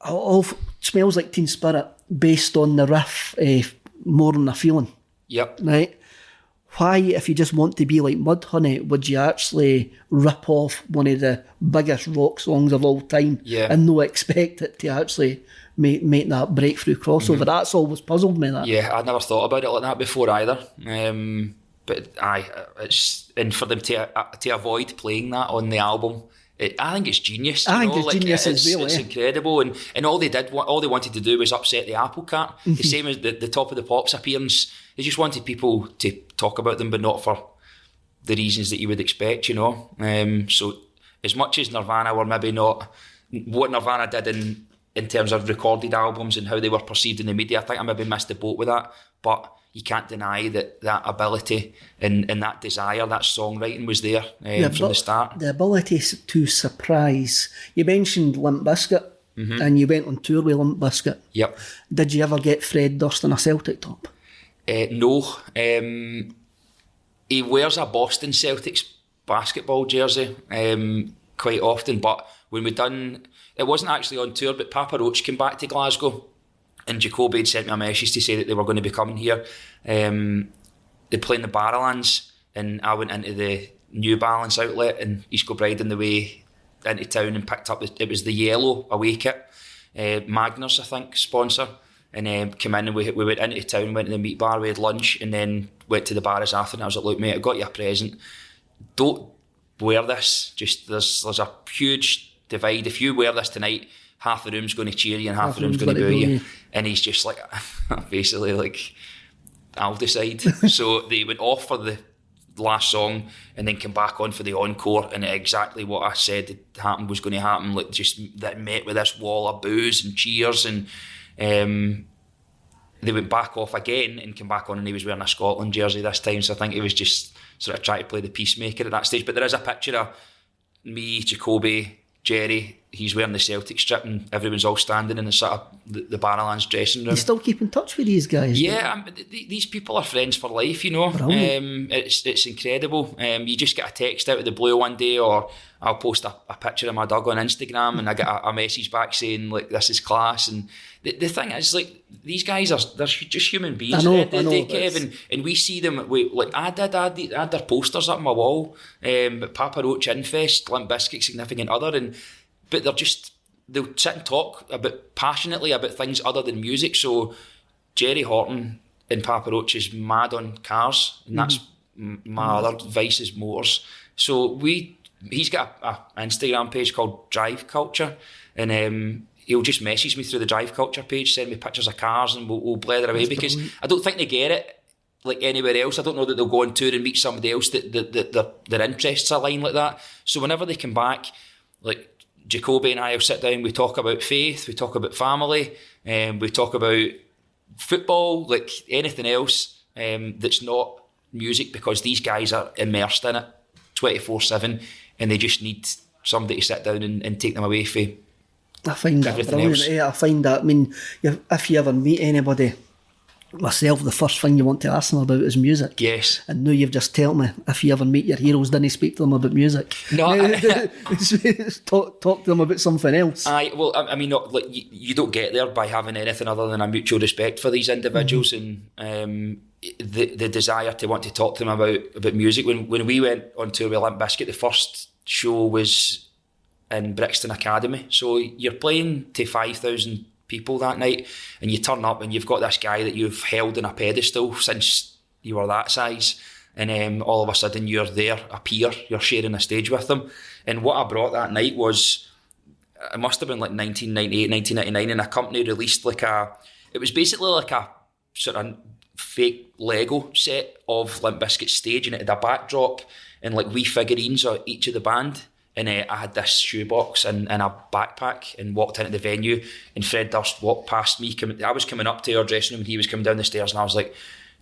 [SPEAKER 1] all smells like Teen Spirit based on the riff, eh, more than a feeling
[SPEAKER 2] Yep.
[SPEAKER 1] right? why, if you just want to be like Mudhoney, would you actually rip off one of the biggest rock songs of all time
[SPEAKER 2] Yeah.
[SPEAKER 1] and no expect it to actually make, make that breakthrough crossover? That's always puzzled me. That
[SPEAKER 2] Mm-hmm. Yeah, I'd never thought about it like that before either. Um, but aye, it's and for them to uh, to avoid playing that on the album. It, I think it's genius.
[SPEAKER 1] I think
[SPEAKER 2] know,
[SPEAKER 1] it's
[SPEAKER 2] like,
[SPEAKER 1] genius as
[SPEAKER 2] it's,
[SPEAKER 1] well,
[SPEAKER 2] It's
[SPEAKER 1] yeah.
[SPEAKER 2] incredible, and, and all they did, all they wanted to do was upset the apple cart.
[SPEAKER 1] Mm-hmm.
[SPEAKER 2] The same as the, the top of the pops appearance. They just wanted people to talk about them, but not for the reasons that you would expect. You know, um, so as much as Nirvana were maybe not what Nirvana did in in terms of recorded albums and how they were perceived in the media, I think I maybe missed the boat with that. But you can't deny that that ability and, and that desire, that songwriting was there um, from the start.
[SPEAKER 1] The ability to surprise. You mentioned Limp Bizkit
[SPEAKER 2] Mm-hmm.
[SPEAKER 1] and you went on tour with Limp Bizkit.
[SPEAKER 2] Yep.
[SPEAKER 1] Did you ever get Fred Durst in a Celtic top?
[SPEAKER 2] Uh, no. Um, he wears a Boston Celtics basketball jersey um, quite often, but when we done, it wasn't actually on tour, but Papa Roach came back to Glasgow and Jacoby had sent me a message to say that they were going to be coming here. Um, they play in the Barrowlands, and I went into the New Balance outlet in East Kilbride on the way into town and picked up, it was the yellow away kit. Uh, Magners, I think, sponsor. And um, came in and we, we went into town, went to the meat bar, we had lunch, and then went to the bars after. And I was like, look, mate, I got you a present. Don't wear this. Just there's there's a huge divide. If you wear this tonight, half the room's going to cheer you and half,
[SPEAKER 1] Half
[SPEAKER 2] the room's
[SPEAKER 1] the
[SPEAKER 2] going to
[SPEAKER 1] room's
[SPEAKER 2] boo you. And he's just like, basically like, I'll decide. so they went off for the last song and then came back on for the encore and exactly what I said happened was going to happen. Like just that met with this wall of boos and cheers and um, they went back off again and came back on and he was wearing a Scotland jersey this time. So I think he was just sort of trying to play the peacemaker at that stage. But there is a picture of me, Jacoby, Jerry. He's wearing the Celtic strip and everyone's all standing in the sort of the, the Barrowlands dressing room.
[SPEAKER 1] You still keep in touch with these guys?
[SPEAKER 2] Yeah, um, th- th- these people are friends for life, you know. Um, it's it's incredible. Um, you just get a text out of the blue one day, or I'll post a, a picture of my dog on Instagram, and I get a, a message back saying like this is class. And the, the thing is, like these guys are they're just human beings.
[SPEAKER 1] I know, I know,
[SPEAKER 2] day,
[SPEAKER 1] it's-
[SPEAKER 2] Kev, and, we see them. We, like I did, I had, I had their posters up on my wall. Um, Papa Roach Infest, Limp Bizkit, Significant Other, and but they're just they'll sit and talk about passionately about things other than music. So Jerry Horton in Papa Roach is mad on cars, and that's m my other vice is motors. So we, he's got a, a Instagram page called Drive Culture, and um, he'll just message me through the Drive Culture page, send me pictures of cars, and we'll, we'll blather away because I don't think they get it like anywhere else. I don't know that they'll go on tour and meet somebody else that, that, that their, their interests align like that. So whenever they come back, like Jacoby and I will sit down, we talk about faith, we talk about family, um, we talk about football, like anything else um, that's not music because these guys are immersed in it 24 7 and they just need somebody to sit down and, and take them away from
[SPEAKER 1] I find that brilliant.
[SPEAKER 2] else.
[SPEAKER 1] I find that. I mean, if you ever meet anybody, myself, the first thing you want to ask them about is music.
[SPEAKER 2] yes.
[SPEAKER 1] And now you've just told me if you ever meet your heroes, didn't speak to them about music.
[SPEAKER 2] No, I-
[SPEAKER 1] talk, talk to them about something else.
[SPEAKER 2] I well, I, I mean, not like you, you don't get there by having anything other than a mutual respect for these individuals and um, the the desire to want to talk to them about about music. When when we went on tour with Limp Bizkit, the first show was in Brixton Academy. So you're playing to five thousand people that night, and you turn up and you've got this guy that you've held in a pedestal since you were that size. And um, all of a sudden you're there, a peer, you're sharing a stage with them. And what I brought that night was it must have been like 1998, 1999, and a company released like a, it was basically like a sort of fake Lego set of Limp Bizkit stage, and it had a backdrop and like wee figurines of each of the band. And uh, I had this shoebox and, a backpack and walked into the venue. And Fred Durst walked past me. Coming, I was coming up to our dressing room and he was coming down the stairs. And I was like,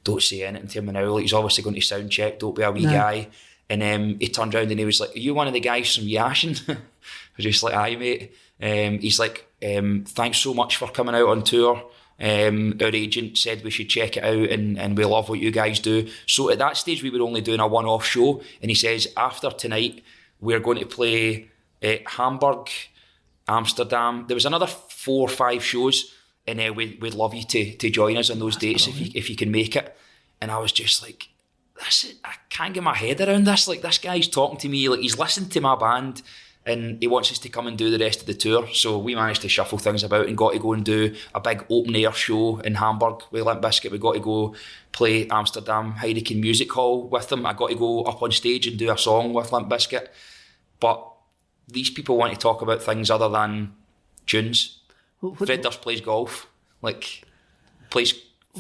[SPEAKER 2] don't say anything to him now. Like, he's obviously going to sound check. Don't be a wee
[SPEAKER 1] No.
[SPEAKER 2] guy. And um, he turned around and he was like, Are you one of the guys from Yashin? I was just like, Aye, mate. Um, he's like, um, Thanks so much for coming out on tour. Um, our agent said we should check it out and, and we love what you guys do. So at that stage, we were only doing a one off show. And he says, After tonight, we're going to play uh, Hamburg, Amsterdam. There was another four or five shows. And uh, we'd, we'd love you to, to join us on those dates if you, if you can make it. And I was just like, this, I can't get my head around this. Like this guy's talking to me, like he's listened to my band and he wants us to come and do the rest of the tour. So we managed to shuffle things about and got to go and do a big open air show in Hamburg with Limp Bizkit. We got to go play Amsterdam Heineken Music Hall with them. I got to go up on stage and do a song with Limp Bizkit. But these people want to talk about things other than tunes.
[SPEAKER 1] What, what,
[SPEAKER 2] Fred Durst plays golf, like plays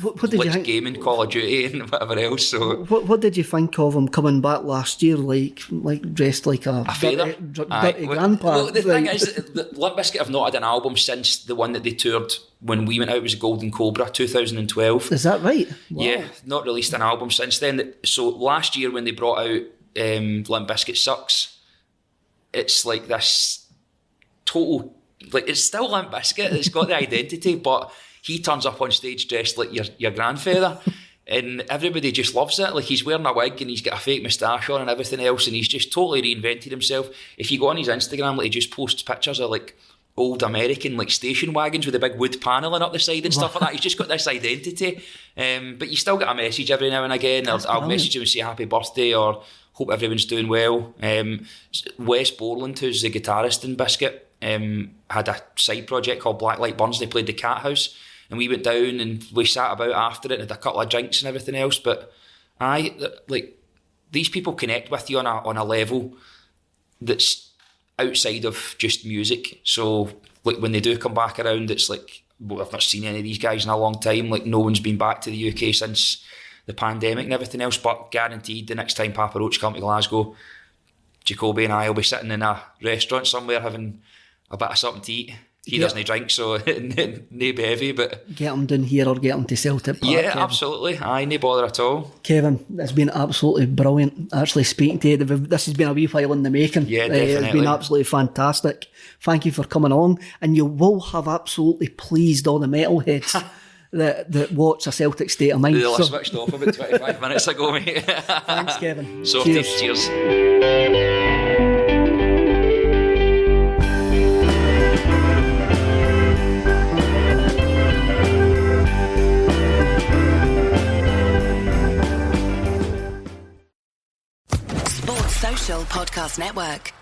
[SPEAKER 1] what, what did you think?
[SPEAKER 2] gaming, Call of Duty, and whatever else. So
[SPEAKER 1] What, what did you think of him coming back last year, like like dressed like a,
[SPEAKER 2] a
[SPEAKER 1] dirty,
[SPEAKER 2] Aye.
[SPEAKER 1] dirty
[SPEAKER 2] Well,
[SPEAKER 1] grandpa?
[SPEAKER 2] Well, the thing is, the Limp Bizkit have not had an album since the one that they toured when we went out was Golden Cobra 2012.
[SPEAKER 1] is that right? Wow.
[SPEAKER 2] Yeah, not released an album since then. So last year when they brought out um, Limp Bizkit Sucks, it's like this total like it's still Limp Bizkit. It's got the identity, but he turns up on stage dressed like your your grandfather. And everybody just loves it. Like he's wearing a wig and he's got a fake moustache on and everything else, and he's just totally reinvented himself. If you go on his Instagram, like he just posts pictures of like old American like station wagons with a big wood paneling up the side and stuff like that. He's just got this identity. Um, but you still get a message every now and again. I'll, I'll
[SPEAKER 1] brilliant.
[SPEAKER 2] message him and say happy birthday or hope everyone's doing well. Um, Wes Borland, who's the guitarist in Bizkit, um, had a side project called Black Light Burns. They played the Cathouse, and we went down and we sat about after it and had a couple of drinks and everything else. But I like these people connect with you on a on a level that's outside of just music. So like when they do come back around, it's like well, I've not seen any of these guys in a long time. Like no one's been back to the UK since the pandemic and everything else. But guaranteed, the next time Papa Roach come to Glasgow, Jacoby and I will be sitting in a restaurant somewhere having a bit of something to eat. He
[SPEAKER 1] Yeah.
[SPEAKER 2] doesn't drink, so no be heavy, but
[SPEAKER 1] Get him down here or get him to Celtic Park.
[SPEAKER 2] yeah,
[SPEAKER 1] Kevin.
[SPEAKER 2] absolutely. I no bother at all.
[SPEAKER 1] Kevin, it's been absolutely brilliant actually speaking to you. This has been a wee while in the making.
[SPEAKER 2] Yeah,
[SPEAKER 1] Uh, it's been absolutely fantastic. Thank you for coming on. And you will have absolutely pleased all the metalheads that, that watch a Celtic State of Mind.
[SPEAKER 2] They'll
[SPEAKER 1] So,
[SPEAKER 2] switched off about 25 minutes ago, mate.
[SPEAKER 1] thanks, Kevin.
[SPEAKER 2] Sorted.
[SPEAKER 1] Cheers.
[SPEAKER 2] Cheers.
[SPEAKER 3] Podcast Network.